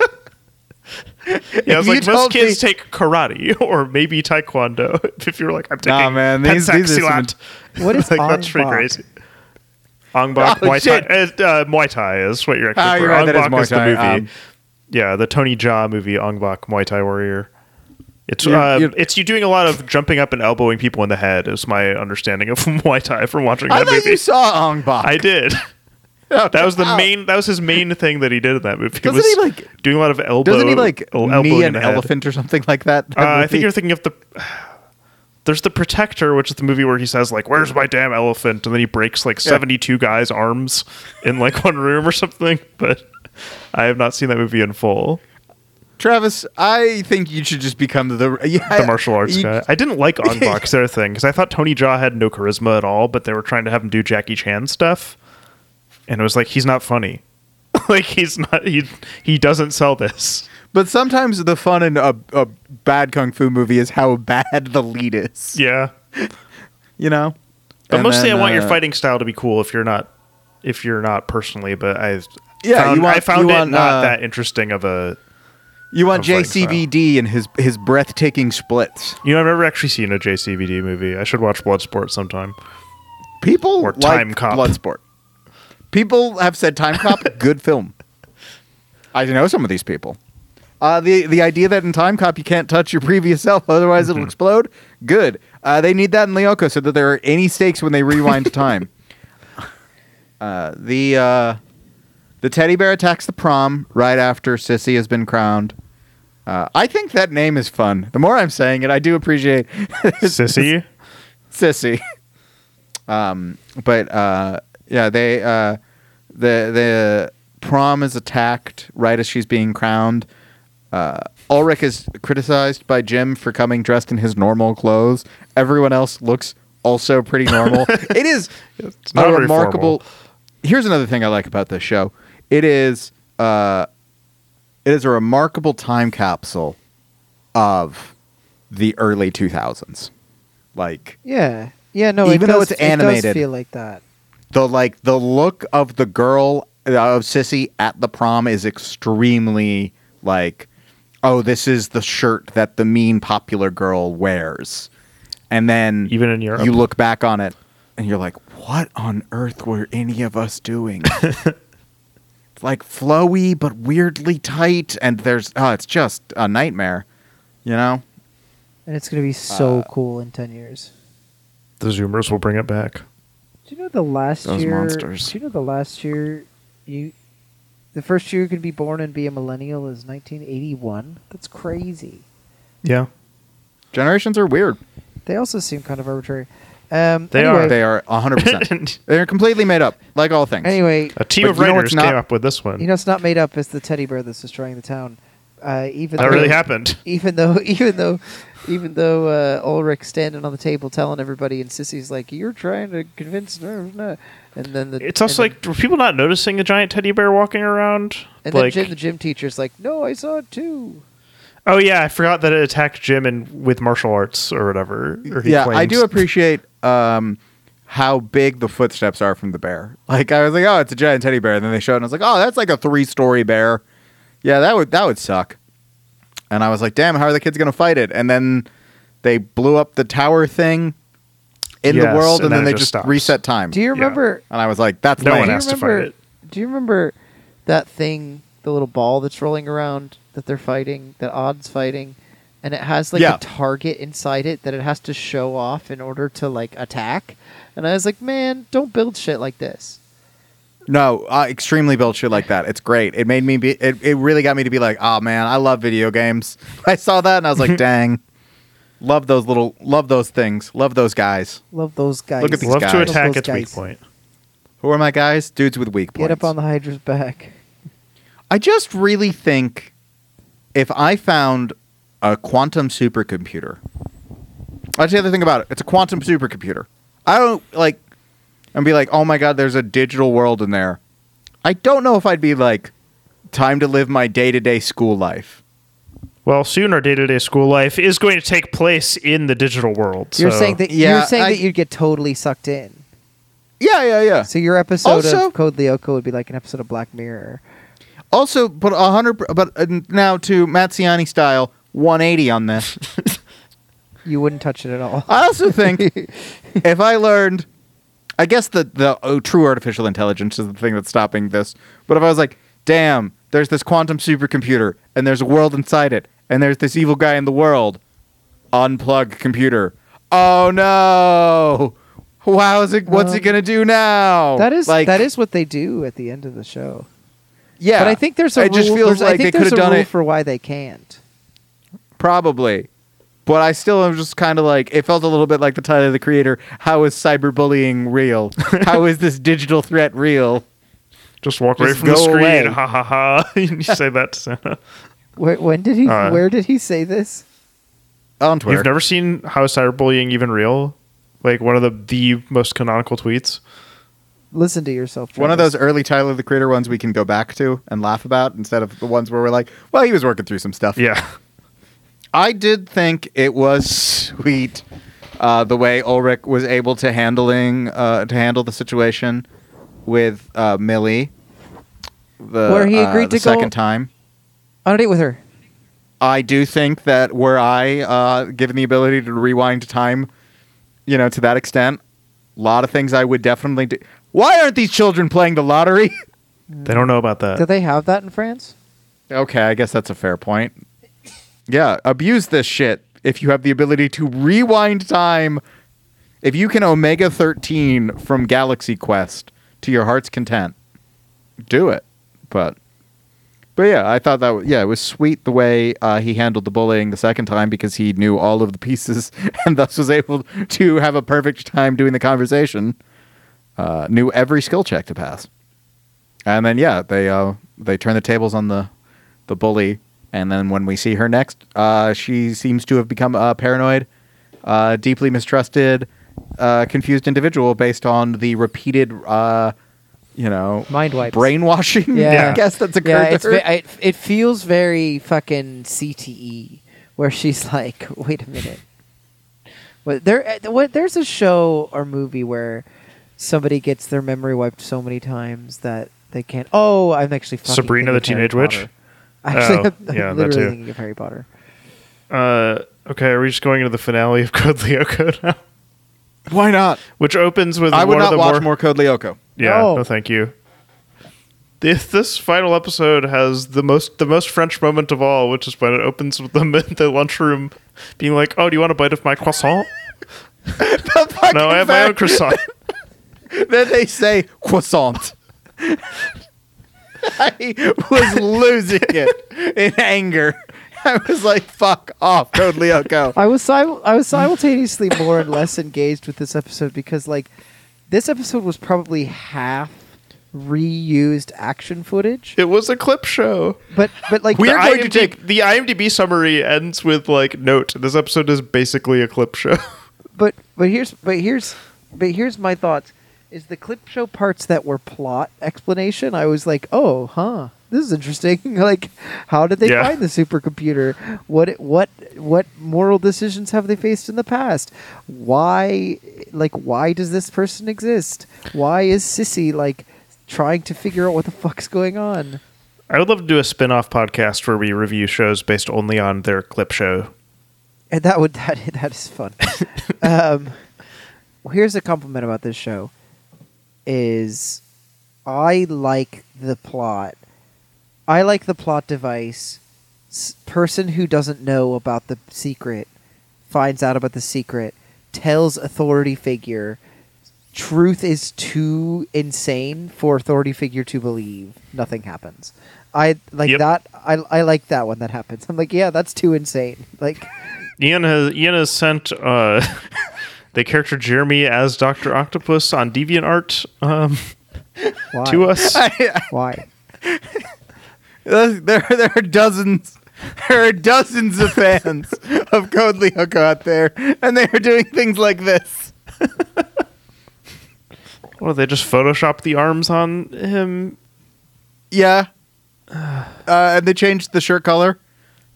Yeah, it's like most kids me- take karate or maybe taekwondo. If you're like, I'm taking Nah, man, these- these are some-. What is like, that's pretty crazy. Ong Bak Oh, Muay shit. Thai. Uh, uh, Muay Thai is what you're actually. Ah, for. you're right, Ong that is is the movie. um, yeah, the Tony Jaa movie, Ong Bak Muay Thai Warrior. It's You're- uh, you're- it's you doing a lot of jumping up and elbowing people in the head. Is my understanding of Muay Thai from watching that I thought movie. you saw Ong Bak. I did. That was the main. That was his main thing that he did in that movie. Doesn't was he, like- doing a lot of elbow? Doesn't he like elbowing knee an elephant or something like that? That Uh, I think you're thinking of the. There's the Protector, which is the movie where he says like, "Where's my damn elephant?" and then he breaks like 72 guys' arms in like one room or something. But I have not seen that movie in full. Travis, I think you should just become the yeah, The martial arts you- guy. I didn't like Bak's their thing because I thought Tony Jaa had no charisma at all, but they were trying to have him do Jackie Chan stuff, and it was like he's not funny. like he's not. He he doesn't sell this. But sometimes the fun in a, a bad kung fu movie is how bad the lead is. Yeah. You know. But And mostly, then, I want your uh, fighting style to be cool. If you're not, if you're not personally, but I, Yeah, found, you want- I found you it want, not uh, that interesting of a. You want of fighting style. JCVD and his his breathtaking splits. You know, I've never actually seen a JCVD movie. I should watch Bloodsport sometime. People Or like Timecop. Bloodsport. People have said Timecop, good film. I know some of these people. Uh, the the idea that in Timecop you can't touch your previous self, otherwise Mm-hmm. it'll explode. Good. Uh, they need that in Lyoko so that there are any stakes when they rewind time. Uh, the uh, the teddy bear attacks the prom right after Sissy has been crowned. Uh, I think that name is fun. The more I'm saying it, I do appreciate Sissy. sissy. Um, but uh, yeah, they uh, the the prom is attacked right as she's being crowned. Uh, Ulrich is criticized by Jim for coming dressed in his normal clothes. Everyone else looks also pretty normal. it is It's not a remarkable. Here's another thing I like about this show. It is uh, it is a remarkable time capsule of the early 2000s. Like Yeah, yeah. No, it Even though does- it's it does animated. feel like that. the like the look of the girl uh, of Sissy at the prom is extremely like oh this is the shirt that the mean popular girl wears and then Even in Europe. you look back on it and you're like what on earth were any of us doing it's like flowy but weirdly tight and there's oh it's just a nightmare you know And it's gonna be so Uh, cool in ten years. The Zoomers will bring it back. Do you know the last Those year? monsters. Do you know the last year you, the first year you could be born and be a millennial is 1981. That's crazy. Yeah. generations are weird They also seem kind of arbitrary. Um, They anyway, are. they are 100% they're completely made up like all things Anyway, A team But of you know writers what's not- came up with this one. you know it's not made up. It's the teddy bear that's destroying the town. Uh, even that though, really happened. Even though, even though, even though uh, Ulrich standing on the table telling everybody, and Sissy's like, "You're trying to convince nerves," no." and then the It's also and like, were people not noticing a giant teddy bear walking around? then, and like, then Jim, the gym teacher's like, "No, I saw it too." oh yeah, I forgot that it attacked Jim and with martial arts or whatever. Or he yeah, I claims. do appreciate um, how big the footsteps are from the bear. Like I was like, oh, it's a giant teddy bear, and then they showed, it and I was like, oh, that's like a three-story bear. Yeah, that would that would suck. And I was like, damn, how are the kids gonna fight it? And then they blew up the tower thing in the world, and, and then, then they just just reset time. Do you Yeah. remember? and I was like, that's No lame. one do you has to fight it. Do you remember that thing, the little ball that's rolling around that they're fighting, that Odd's fighting, and it has like Yeah. a target inside it that it has to show off in order to like attack. And I was like, man, don't build shit like this. No, uh, extremely built shit like that. It's great. It made me be. It, it really got me to be like, oh man, I love video games. I saw that and I was like, dang, love those little, love those things, love those guys. Love those guys. Look at these Love guys. to attack those its weak point. Who are my guys? Dudes with weak points. Get up on the Hydra's back. I just really think if I found a quantum supercomputer, that's the other thing about it. It's a quantum supercomputer. I don't like, and be like, oh my god, there's a digital world in there. I don't know if I'd be like, time to live my day to day school life. Well, soon our day-to-day school life is going to take place in the digital world. You're so- saying that Yeah, you're saying I- that you'd get totally sucked in. Yeah, yeah, yeah. So your episode Also- of Code Lyoko would be like an episode of Black Mirror. Also, but a hundred. But uh, now to Matziani style, 180 on this. You wouldn't touch it at all. I also think if I learned, I guess the the oh, true artificial intelligence is the thing that's stopping this. But if I was like, damn, there's this quantum supercomputer, and there's a world inside it, and there's this evil guy in the world, unplug computer. Oh no! How is it? What's he Um, gonna do now? That is like that is what they do at the end of the show. yeah. But I think there's a just rule, feels there's- I like they there's a done rule it for why they can't. Probably. But I still am just kind of like, it felt a little bit like the Tyler the Creator. How is cyberbullying real? How is this digital threat real? Just walk away Just from the screen. away. Ha ha ha. you say that to Santa. Where, when did he? Uh, where did he say this? On Twitter. You've never seen How is Cyberbullying Even Real? Like one of the the most canonical tweets. Listen to yourself. One of those early Tyler the Creator ones we can go back to and laugh about instead of the ones where we're like, well, he was working through some stuff. Yeah. I did think it was sweet uh, the way Ulrich was able to handling uh, to handle the situation with uh, Milly. The, Where he uh, agreed the to go- second time. on a date with her. I do think that were I uh, given the ability to rewind time, you know, to that extent, a lot of things I would definitely do. Why aren't these children playing the lottery? They don't know about that. Do they have that in France? okay, I guess that's a fair point. Yeah, abuse this shit if you have the ability to rewind time. If you can Omega 13 from Galaxy Quest to your heart's content, do it. But but yeah, I thought that w- yeah, it was sweet the way uh, he handled the bullying the second time because he knew all of the pieces and thus was able to have a perfect time doing the conversation. Uh, knew every skill check to pass, and then yeah, they uh, they turn the tables on the the bully, and then when we see her next, uh, she seems to have become a paranoid, uh, deeply mistrusted, uh, confused individual based on the repeated. Uh, you know, Mind wipes. brainwashing. Yeah. I guess that's occurred Yeah, to it's her. ve- it, it feels very fucking CTE, where she's like, "Wait a minute." But there, uh, what there's a show or movie where somebody gets their memory wiped so many times that they can't. Oh, I'm actually fucking Sabrina the of Harry Teenage Witch? Potter. Actually, Oh, I'm, yeah, that literally too. thinking of Harry Potter. Uh, okay, are we just going into the finale of Code Lyoko now? Why not? Which opens with I would one of not the watch more, more Code Lyoko. Yeah, No. no, thank you. This, this final episode has the most the most French moment of all, which is when it opens with them in the lunchroom being like, "Oh, do you want a bite of my croissant?" no, I have my own croissant. then they say croissant. I was losing it in anger. I was like, "Fuck off, Code Lyoko." I was sim- I was simultaneously more and less engaged with this episode because like this episode was probably half reused action footage, It was a clip show. but but like we are going to take- the IMDb summary ends with like note. This episode is basically a clip show. but but here's but here's but here's my thoughts is the clip show parts that were plot explanation? I was like oh huh this is interesting. Like how did they Yeah. find the supercomputer? What what what moral decisions have they faced in the past? Why like why does this person exist? Why is sissy like trying to figure out what the fuck's going on? I would love to do a spin-off podcast where we review shows based only on their clip show. and that would that that is fun. um, well, here's a compliment about this show: is I like the plot. I like the plot device. S- person who doesn't know about the secret finds out about the secret, tells authority figure. Truth is too insane for authority figure to believe. Nothing happens. I like Yep. that. I I like that when that happens. I'm like, yeah, that's too insane. Like. Ian has Ian has sent uh, the character Jeremy as Doctor Octopus on DeviantArt um, Why? to us. Why? there, there are dozens. There are dozens of fans of Code Lyoko out there, and they are doing things like this. Well, they just Photoshop the arms on him. Yeah. Uh, and they changed the shirt color.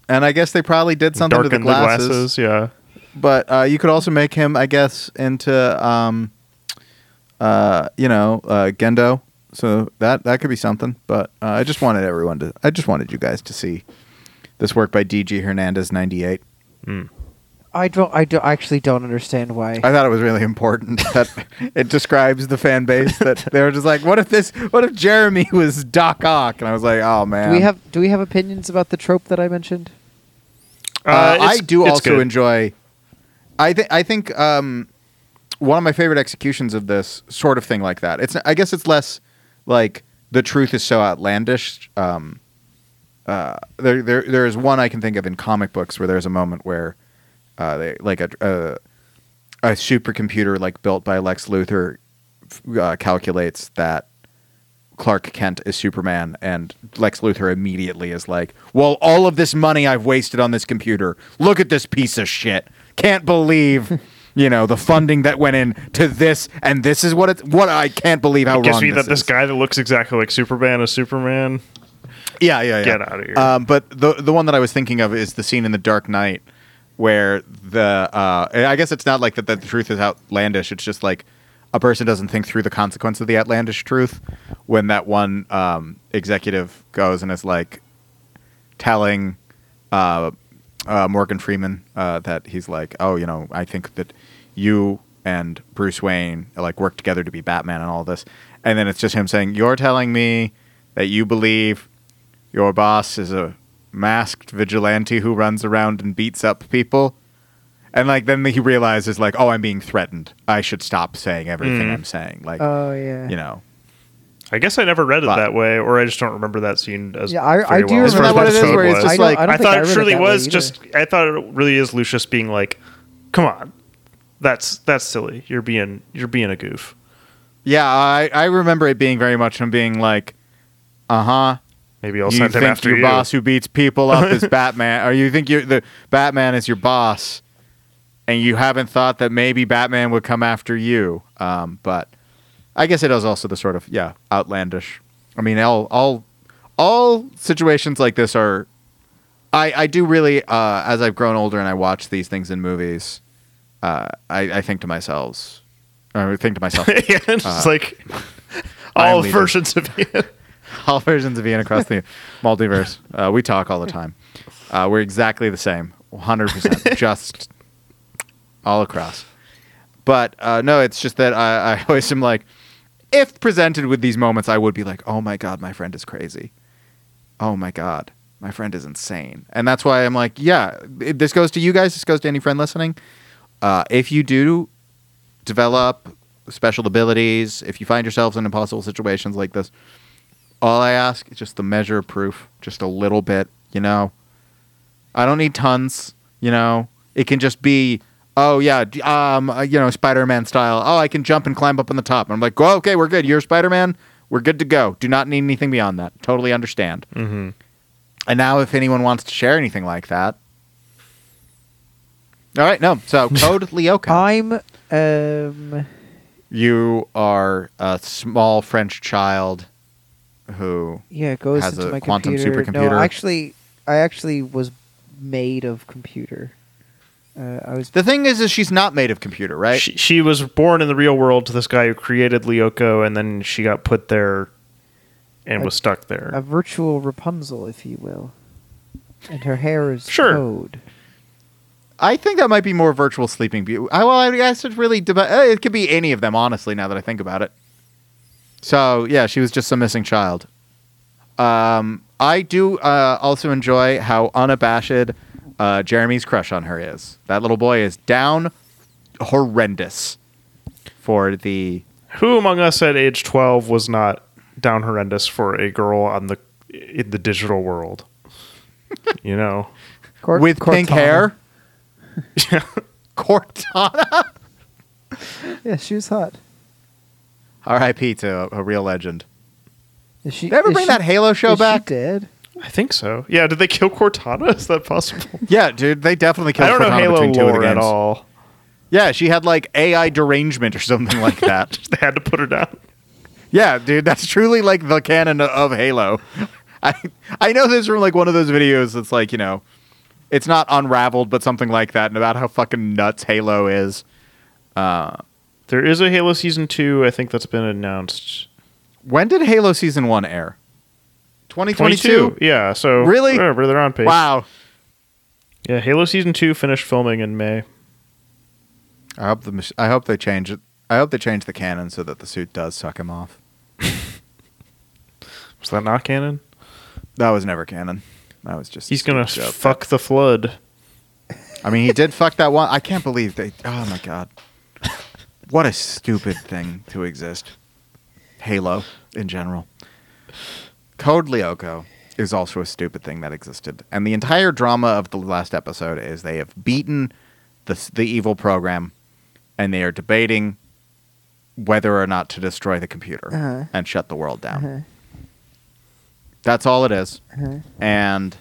And I guess they probably did something to the darken glasses. Yeah, But uh, you could also make him, I guess, into, um, uh, you know, uh, Gendo so that that could be something. But uh, I just wanted everyone to. I just wanted you guys to see this work by DG Hernandez ninety eight. I don't. I do, I actually don't understand why. I thought it was really important that it describes the fan base that they were just like, what if this? What if Jeremy was Doc Ock? And I was like, oh man. do we have Do we have opinions about the trope that I mentioned? Uh, Uh, I do also good. enjoy. I think I think um, one of my favorite executions of this sort of thing like that. It's I guess it's less like the truth is so outlandish. Um, uh, there there there is one I can think of in comic books where there's a moment where uh, they like a, a a supercomputer like built by Lex Luthor uh, calculates that Clark Kent is Superman, and Lex Luthor immediately is like, "Well, all of this money I've wasted on this computer. Look at this piece of shit. Can't believe." You know the funding that went in to this, and this is what it. What I can't believe how It gives wrong me this that this is. guy that looks exactly like Superman is Superman. Yeah, yeah, yeah. Get out of here. Um, but the the one that I was thinking of is the scene in The Dark Knight where the uh, I guess it's not like that the truth is outlandish. It's just like a person doesn't think through the consequence of the outlandish truth. When that one um, executive goes and is like telling uh, uh, Morgan Freeman uh, that he's like, oh, you know, I think that you and Bruce Wayne like work together to be Batman and all this, and then it's just him saying, "You're telling me that you believe your boss is a masked vigilante who runs around and beats up people." And like then he realizes like, "Oh, I'm being threatened. I should stop saying everything Mm. I'm saying." Like, Oh yeah. you know, I guess I never read it But- that way, or I just don't remember that scene as Yeah, I- very I do well. as that what it is, where it's was. just I, like- I, I thought I it truly that way was just. I thought it really is Lucius being like, "Come on, that's that's silly. You're being you're being a goof." yeah, I I remember it being very much him being like, "Uh huh." Maybe I'll you send him think after your you. boss who beats people up is Batman, or you think you the Batman is your boss, and you haven't thought that maybe Batman would come after you. Um, but I guess it is also the sort of yeah outlandish. I mean, all all all situations like this are. I I do really uh, as I've grown older and I watch these things in movies, uh, I I think to myself, I think to myself, yeah, it's Uh, like all versions of you. all versions of Ian across the multiverse. Uh, we talk all the time. Uh, we're exactly the same, 100%, just all across. But uh, no, it's just that I, I always am like, if presented with these moments, I would be like, oh my God, my friend is crazy. Oh my God, my friend is insane. And that's why I'm like, yeah, it, this goes to you guys, this goes to any friend listening. Uh, if you do develop special abilities, if you find yourselves in impossible situations like this, all I ask is just the measure of proof, just a little bit, you know. I don't need tons, you know. It can just be, oh yeah, um, uh, you know, Spider-Man style. Oh, I can jump and climb up on the top. And I'm like, oh, okay, we're good. You're Spider-Man. We're good to go. Do not need anything beyond that. Totally understand. Mm-hmm. And now, if anyone wants to share anything like that, all right, no. So code Lyoko. I'm um you are a small French child who yeah, it goes Has into a my quantum computer. supercomputer. No, actually I actually was made of computer. Uh, I was The thing is, is she's not made of computer, right? She, she was born in the real world to this guy who created Lyoko, and then she got put there and A- was stuck there. a virtual Rapunzel, if you will. And her hair is Sure. code. I think that might be more virtual sleeping beauty. I, well, I guess it's really deba- uh, it could be any of them, honestly. Now that I think about it. So yeah, she was just some missing child. Um, I do uh, also enjoy how unabashed uh, Jeremy's crush on her is. That little boy is down horrendous for the Who among us at age twelve was not down horrendous for a girl on the in the digital world? you know, Cort- with pink Cortana. hair. Cortana. Yeah, she was hot. R.I.P. to a, a real legend. Is she, Did they ever is bring she- that Halo show is back? She dead. I think so. Yeah, did they kill Cortana? Is that possible? Yeah, dude, they definitely killed I don't know Cortana Halo between two lore at all. Yeah, she had like AI derangement or something like that. They had to put her down. yeah, dude, that's truly like the canon of Halo. I I know this from like one of those videos that's like you know, it's not unraveled, but something like that, and about how fucking nuts Halo is. Uh, There is a Halo season two. I think that's been announced. When did Halo season one air? 2022. Yeah. So Really? whatever, they're on pace. Wow. Yeah. Halo season two finished filming in May. I hope the mach- I hope they change it. I hope they change the canon so that the suit does suck him off. Was that not canon? That was never canon. That was just. a He's gonna stupid joke. fuck the flood. I mean, he did fuck that one. I can't believe they. Oh my god. What a stupid thing to exist. Halo in general. Code Lyoko is also a stupid thing that existed, and the entire drama of the last episode is they have beaten the the evil program, and they are debating whether or not to destroy the computer Uh-huh. and shut the world down. Uh-huh. That's all it is. Uh-huh. And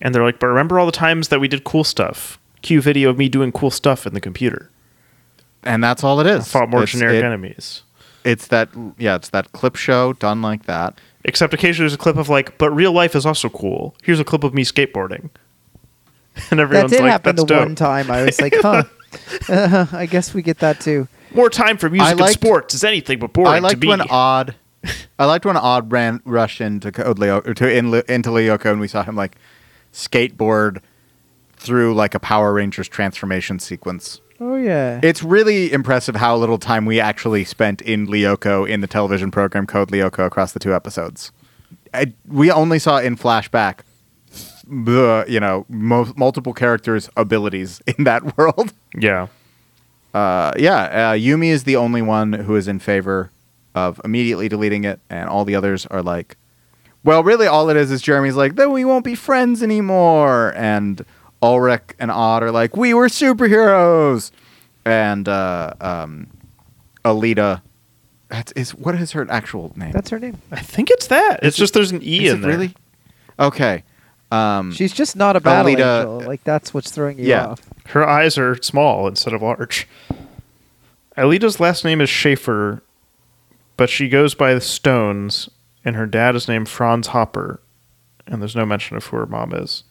And they're like, but remember all the times that we did cool stuff? Cue video of me doing cool stuff in the computer. and that's all it is. Fought more It's- generic it- enemies. It's that yeah, it's that clip show done like that. Except occasionally there's a clip of like, but real life is also cool. Here's a clip of me skateboarding. And everyone's That everyone's did like, happen that's the dope. one time. I was like, huh. Uh, I guess we get that too. More time for music I and sports is anything but boring I to liked me. when Odd, I liked when Odd ran rush into Code Leo or to in, into Lyoko and we saw him like skateboard through like a Power Rangers transformation sequence. Oh yeah. It's really impressive how little time we actually spent in Lyoko in the television program Code Lyoko across the two episodes. I, we only saw in flashback the you know mo- multiple characters' abilities in that world. yeah. Uh, yeah, uh, Yumi is the only one who is in favor of immediately deleting it, and all the others are like, well, really, all it is is Jeremy's like, then we won't be friends anymore, and Ulrich and Odd are like, we were superheroes, and uh, um, Alita, that's is what is her actual name? That's her name. I think it's that. It's Is just there's an E Is in it there. really? Okay. Um, She's just not a battle Alita- angel. Like that's what's throwing you Yeah. off. Her eyes are small instead of large. Alita's last name is Schaefer, but she goes by the Stones, and her dad is named Franz Hopper, and there's no mention of who her mom is.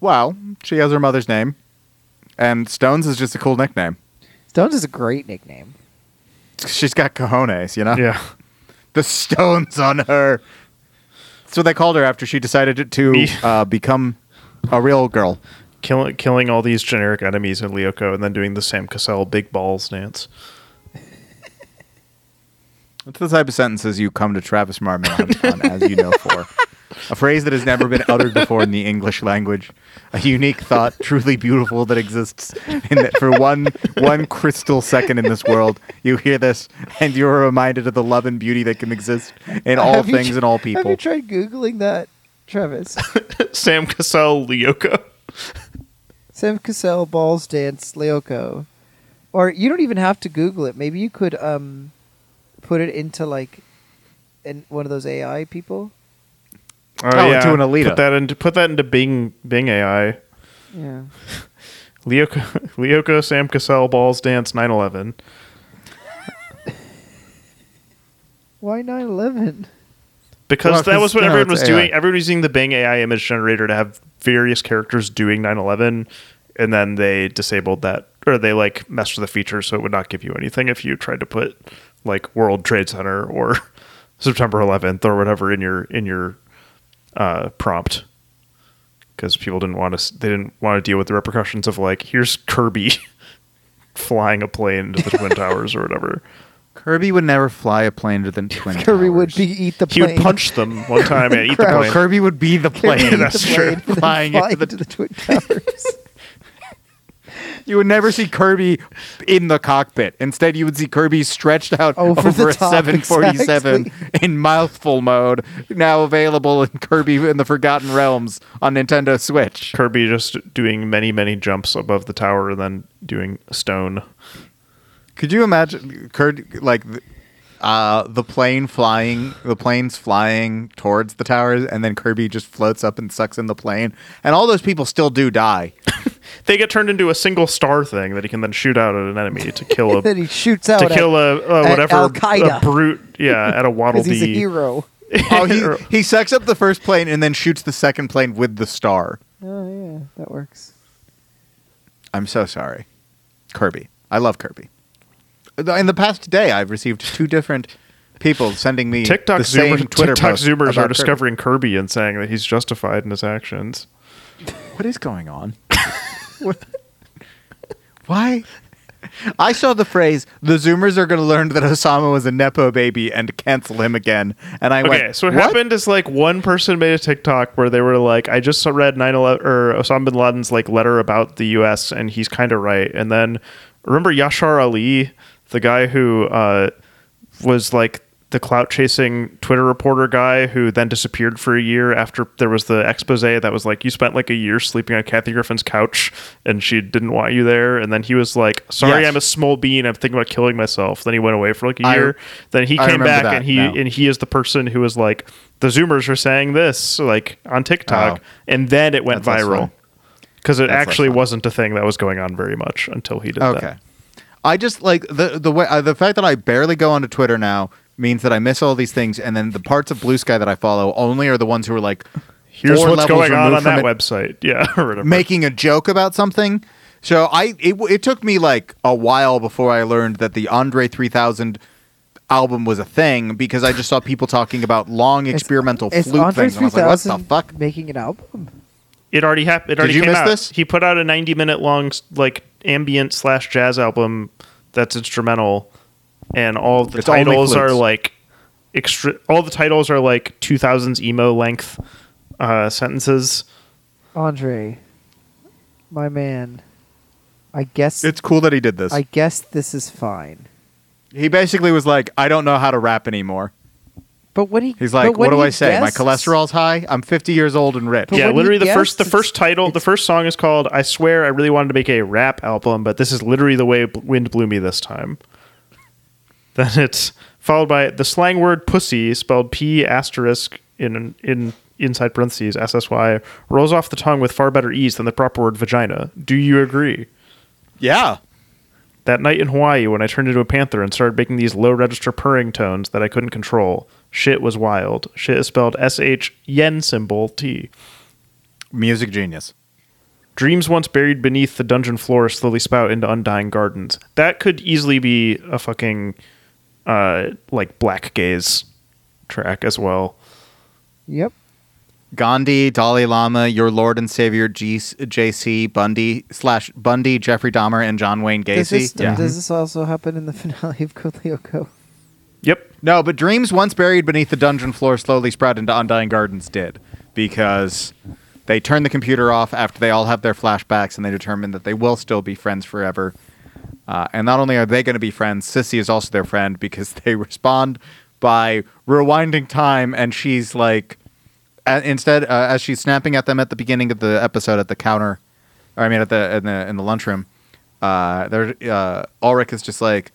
Well, she has her mother's name, and Stones is just a cool nickname. Stones is a great nickname. She's got cojones, you know. Yeah. the stones on her. That's what they called her after she decided to uh, become a real girl. Killing, killing all these generic enemies in Lyoko and then doing the Sam Cassell big balls dance. That's the type of sentences you come to Travis Marmon on, on as you know for. A phrase that has never been uttered before in the English language. A unique thought, truly beautiful, that exists in that for one one crystal second in this world, you hear this and you're reminded of the love and beauty that can exist in all Have you things tr- and all people. Have you tried googling that, Travis? Sam Cassell Lyoko. Sam Cassell balls dance Lyoko, or you don't even have to Google it. Maybe you could um, put it into like, in one of those AI people. Oh, oh into an Alita. Put that into put that into Bing Bing AI. Yeah. Lyoko, Lyoko Sam Cassell balls dance 9/11. Why 9/11? Because Well, that 'cause, was what you know, everyone was AI. doing. Everyone was using the Bing AI image generator to have various characters doing 9/11, and then they disabled that, or they like messed with the feature so it would not give you anything if you tried to put like World Trade Center or September 11th or whatever in your in your uh, prompt. Because people didn't want to, they didn't want to deal with the repercussions of like, here's Kirby flying a plane into the Twin Towers or whatever. Kirby would never fly a plane to the Twin Kirby would be eat the plane. He would punch them one time and eat the Crap. No, plane. Kirby would be the plane. eat the that's true. plane and then Flying fly into the- into the Twin Towers. You would never see Kirby in the cockpit. Instead, you would see Kirby stretched out Over over, a top, 747 exactly. in mouthful mode, now available in Kirby in the Forgotten Realms on Nintendo Switch. Kirby just doing many, many jumps above the tower and then doing stone. Could you imagine Kirby like uh, the plane flying, the plane's flying towards the towers, and then Kirby just floats up and sucks in the plane, and all those people still do die. They get turned into a single star thing that he can then shoot out at an enemy to kill a then he shoots out to kill at, a uh, whatever Al-Qaeda. a brute. Yeah, at a Waddle because he's a hero. oh, he he sucks up the first plane and then shoots the second plane with the star. Oh yeah, that works. I'm so sorry. Kirby. I love Kirby. In the past day, I've received two different people sending me TikTok the same Twitter TikTok posts Zoomers about are Kirby. discovering Kirby and saying that he's justified in his actions. What is going on? Why? I saw the phrase "the Zoomers are going to learn that Osama was a nepo baby and cancel him again," and I Okay, went, so what, "What?" happened is like one person made a TikTok where they were like, "I just read 9/11 or Osama bin Laden's like letter about the U.S. and he's kind of right." And then remember Yashar Ali, the guy who uh, was like the clout chasing Twitter reporter guy who then disappeared for a year after there was the expose that was like you spent like a year sleeping on Kathy Griffin's couch and she didn't want you there. And then he was like sorry Yes. I'm a small bean. I'm thinking about killing myself. Then he went away for like a I- year. Then he I came back and he now. and he is the person who was like the zoomers are saying this like on TikTok. Oh. and then it went That's viral. because it That's actually wasn't a thing that was going on very much until he did Okay. that I just like the the way uh, the fact that I barely go onto Twitter now means that I miss all these things, and then the parts of Bluesky that I follow only are the ones who are like, here's four what's going on on that it, website yeah or whatever making a joke about something. So I it, it took me like a while before I learned that the Andre 3000 album was a thing because I just saw people talking about long experimental Is flute Andre things, and I was like, what the fuck? making an album? It already happened. It already you came miss out. this? He put out a 90 minute long like ambient slash jazz album that's instrumental, and all the It's titles are like extra. All the titles are like 2000s emo length uh, sentences. Andre, my man. I guess It's cool that he did this. I guess this is fine. he basically was like, I don't know how to rap anymore. But when he He's like, but when what do I say? My cholesterol's high. I'm 50 years old and rich. But yeah, literally the first the first title the first song is called "I Swear I Really Wanted to Make a Rap Album, but this is literally the way Wind Blew Me this time." Then it's followed by the slang word "pussy" spelled P asterisk in in inside parentheses S S Y rolls off the tongue with far better ease than the proper word vagina. Do you agree? Yeah. That night in Hawaii, when I turned into a panther and started making these low register purring tones that I couldn't control, shit was wild. Shit is spelled S H yen symbol T. Music genius. Dreams once buried beneath the dungeon floor slowly spout into undying gardens. That could easily be a fucking uh like black gaze track as well. Yep. Gandhi, Dalai Lama, your Lord and Savior, G- J.C. Bundy slash Bundy, Jeffrey Dahmer, and John Wayne Does Gacy. this, does this also happen in the finale of Code Lyoko? Yep. No, but dreams once buried beneath the dungeon floor slowly sprout into undying gardens did because they turn the computer off after they all have their flashbacks and they determine that they will still be friends forever. Uh, and not only are they going to be friends, Sissi is also their friend because they respond by rewinding time, and she's like, a- instead, uh, as she's snapping at them at the beginning of the episode at the counter, or I mean at the in the in the lunchroom, uh, there uh, Ulrich is just like,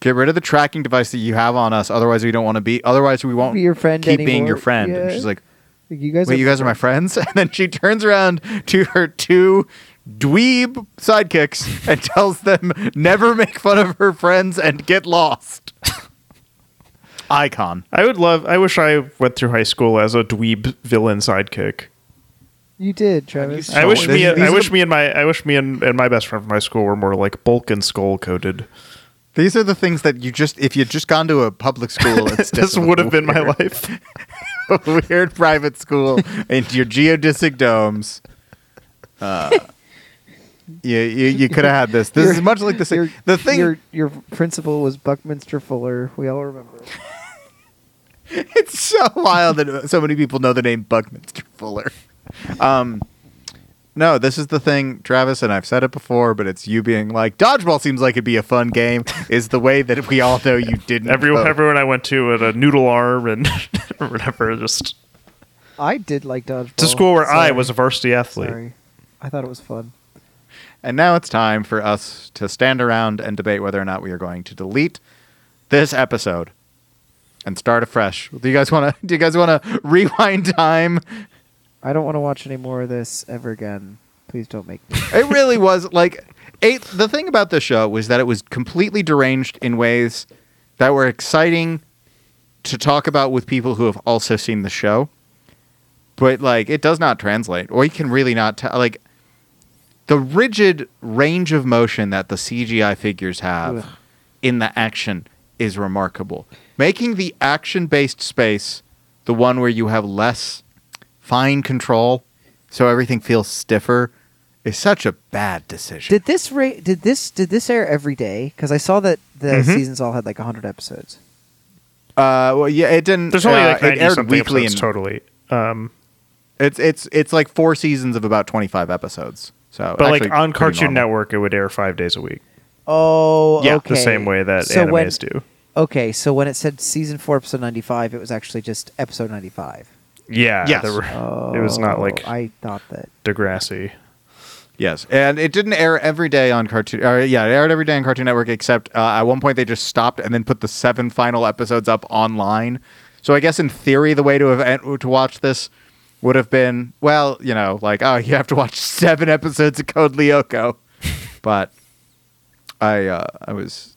get rid of the tracking device that you have on us, otherwise we don't want to be, otherwise we won't Be your friend keep being your friend. And she's like, You guys Wait, you guys are my friends? And then she turns around to her two dweeb sidekicks and tells them never make fun of her friends and get lost. Icon. I would love I wish I went through high school as a dweeb villain sidekick. You did, Travis. So I wish me these I wish the- me and my I wish me and, and my best friend from high school were more like bulk and skull coded. These are the things that you just, if you'd just gone to a public school, it's This would have been my weird- life. weird private school into your geodesic domes. Uh, you you, you could have had this. This is much like the same. The thing Your your principal was Buckminster Fuller. We all remember. it's so wild that so many people know the name Buckminster Fuller. Um, no, this is the thing, Travis, and I've said it before, but it's you being like, dodgeball seems like it'd be a fun game. Is the way that we all know you didn't. Everyone vote. everyone I went to at a noodle arm and whatever just I did like dodgeball. it's a school where I was a varsity athlete. Sorry, I thought it was fun. And now it's time for us to stand around and debate whether or not we are going to delete this episode and start afresh. Do you guys want to? Do you guys want to rewind time? I don't want to watch any more of this ever again. Please don't make me. it really was like it, the thing about the show was that it was completely deranged in ways that were exciting to talk about with people who have also seen the show but like it does not translate or you can really not tell like the rigid range of motion that the cgi figures have Ugh. in the action is remarkable. Making the action based space the one where you have less fine control, so everything feels stiffer, is such a bad decision. Did this ra- did this did this air every day? Because I saw that the Mhm. seasons all had like hundred episodes. uh, well, yeah, it didn't. There's only uh, like it aired weekly and totally. Um, It's it's it's like four seasons of about twenty five episodes. So, but like on Cartoon normal. Network, it would air five days a week. Oh, Yeah, okay. The same way that so animes when, do. Okay, so when it said season four, episode ninety-five, it was actually just episode ninety-five. Yeah. Yes. were- Oh, it was not like I thought that. Degrassi. Yes, and it didn't air every day on Cartoon. Or, yeah, it aired every day on Cartoon Network, except uh, at one point they just stopped and then put the seven final episodes up online. So I guess in theory, the way to have to watch this would have been well, you know, like oh, you have to watch seven episodes of Code Lyoko. but I uh, I was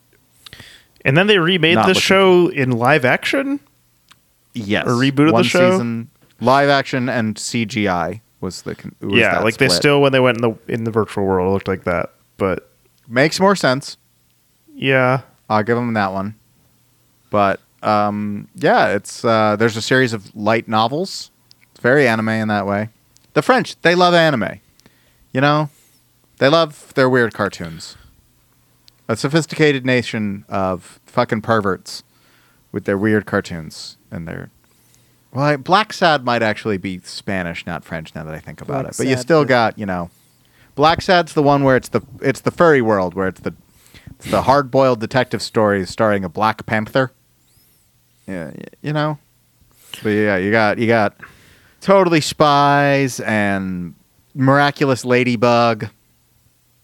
And then they remade the show in live action. yes Or rebooted the one show? season live action and CGI was the was yeah, that like they still when they went in the in the virtual world it looked like that. But makes more sense. yeah, I'll give them that one. But um, yeah, it's uh, there's a series of light novels. It's very anime in that way. The French, they love anime. You know, they love their weird cartoons. A sophisticated nation of fucking perverts with their weird cartoons and their. Well, I- Blacksad might actually be Spanish, not French. Now that I think about Black it, but you Sad still got you know, Blacksad's the one where it's the it's the furry world where it's the it's the hard boiled detective stories starring a Black Panther. Yeah, you know. But yeah, you got you got totally spies and miraculous ladybug.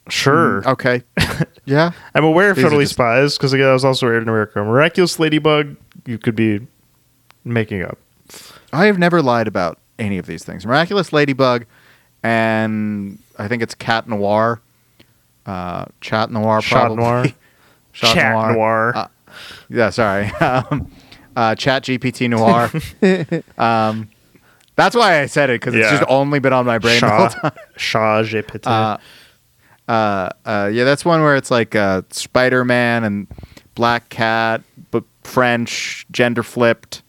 sure. Mm, okay. yeah. I'm aware of These Totally just- Spies because again, I was also aired in America. Miraculous Ladybug, you could be making up. I have never lied about any of these things. Miraculous ladybug and I think it's Cat Noir. Uh, Chat Noir Chat. Noir. Chat Chat Noir. Uh, yeah, sorry. um, uh, Chat GPT Noir. um, that's why I said it because it's Yeah. just only been on my brain the whole Shaw, time. Shaw Petit. Uh, uh, uh, yeah, that's one where it's like uh, Spider Man and Black Cat, but French, gender flipped,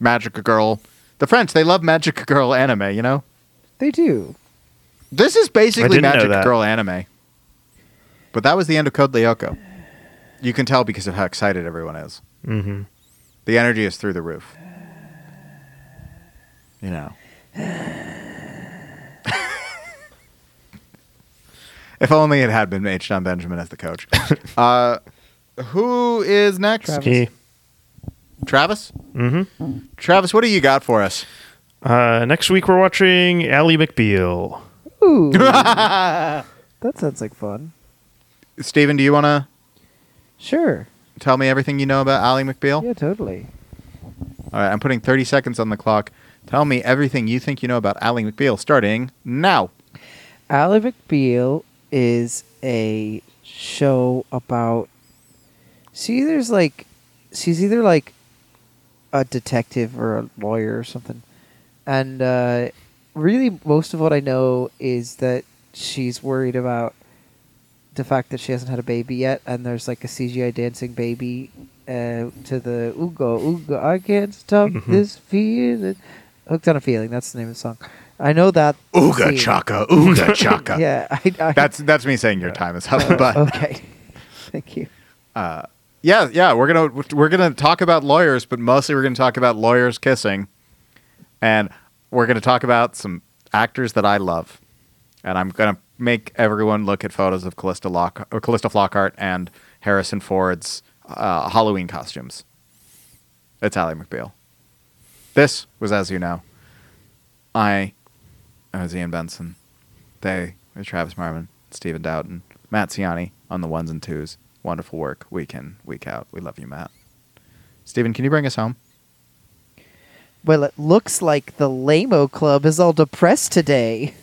Magic Girl. The French, they love Magic Girl anime, you know? They do. This is basically didn't know Magic that. Girl anime. But that was the end of Code Lyoko. You can tell because of how excited everyone is. mm-hmm. The energy is through the roof. You know. if only it had been H. Jon Benjamin as the coach. uh, who is next? Travis. He. Travis? Mm-hmm. Travis, what do you got for us? Uh, next week we're watching Ally McBeal. Ooh, that sounds like fun. Steven, do you want to Sure. tell me everything you know about Ally McBeal? Yeah, totally. All right, I'm putting 30 seconds on the clock. Tell me everything you think you know about Ally McBeal, starting now. Ally McBeal is a show about. She's either like, she's either like a detective or a lawyer or something, and uh, really most of what I know is that she's worried about the fact that she hasn't had a baby yet, and there's like a CGI dancing baby uh, to the Ooga Ooga. I can't stop Mhm. this feeling. Hooked on a feeling. That's the name of the song. I know that. Ooga scene. chaka, ooga chaka. Yeah, I, I, That's that's me saying your time is up. Oh, but okay. Thank you. uh, yeah, yeah, we're gonna we're gonna talk about lawyers, but mostly we're gonna talk about lawyers kissing, and we're gonna talk about some actors that I love, and I'm gonna make everyone look at photos of Calista Lock or Calista Flockhart and Harrison Ford's uh, Halloween costumes. It's Ally McBeal. This was as you know. I, was Ian Benson. They were Travis Marmon, Stephen Dowden, Matt Ciani on the ones and twos. Wonderful work, week in, week out. We love you, Matt. Stephen, can you bring us home? Well, it looks like the Lamo Club is all depressed today.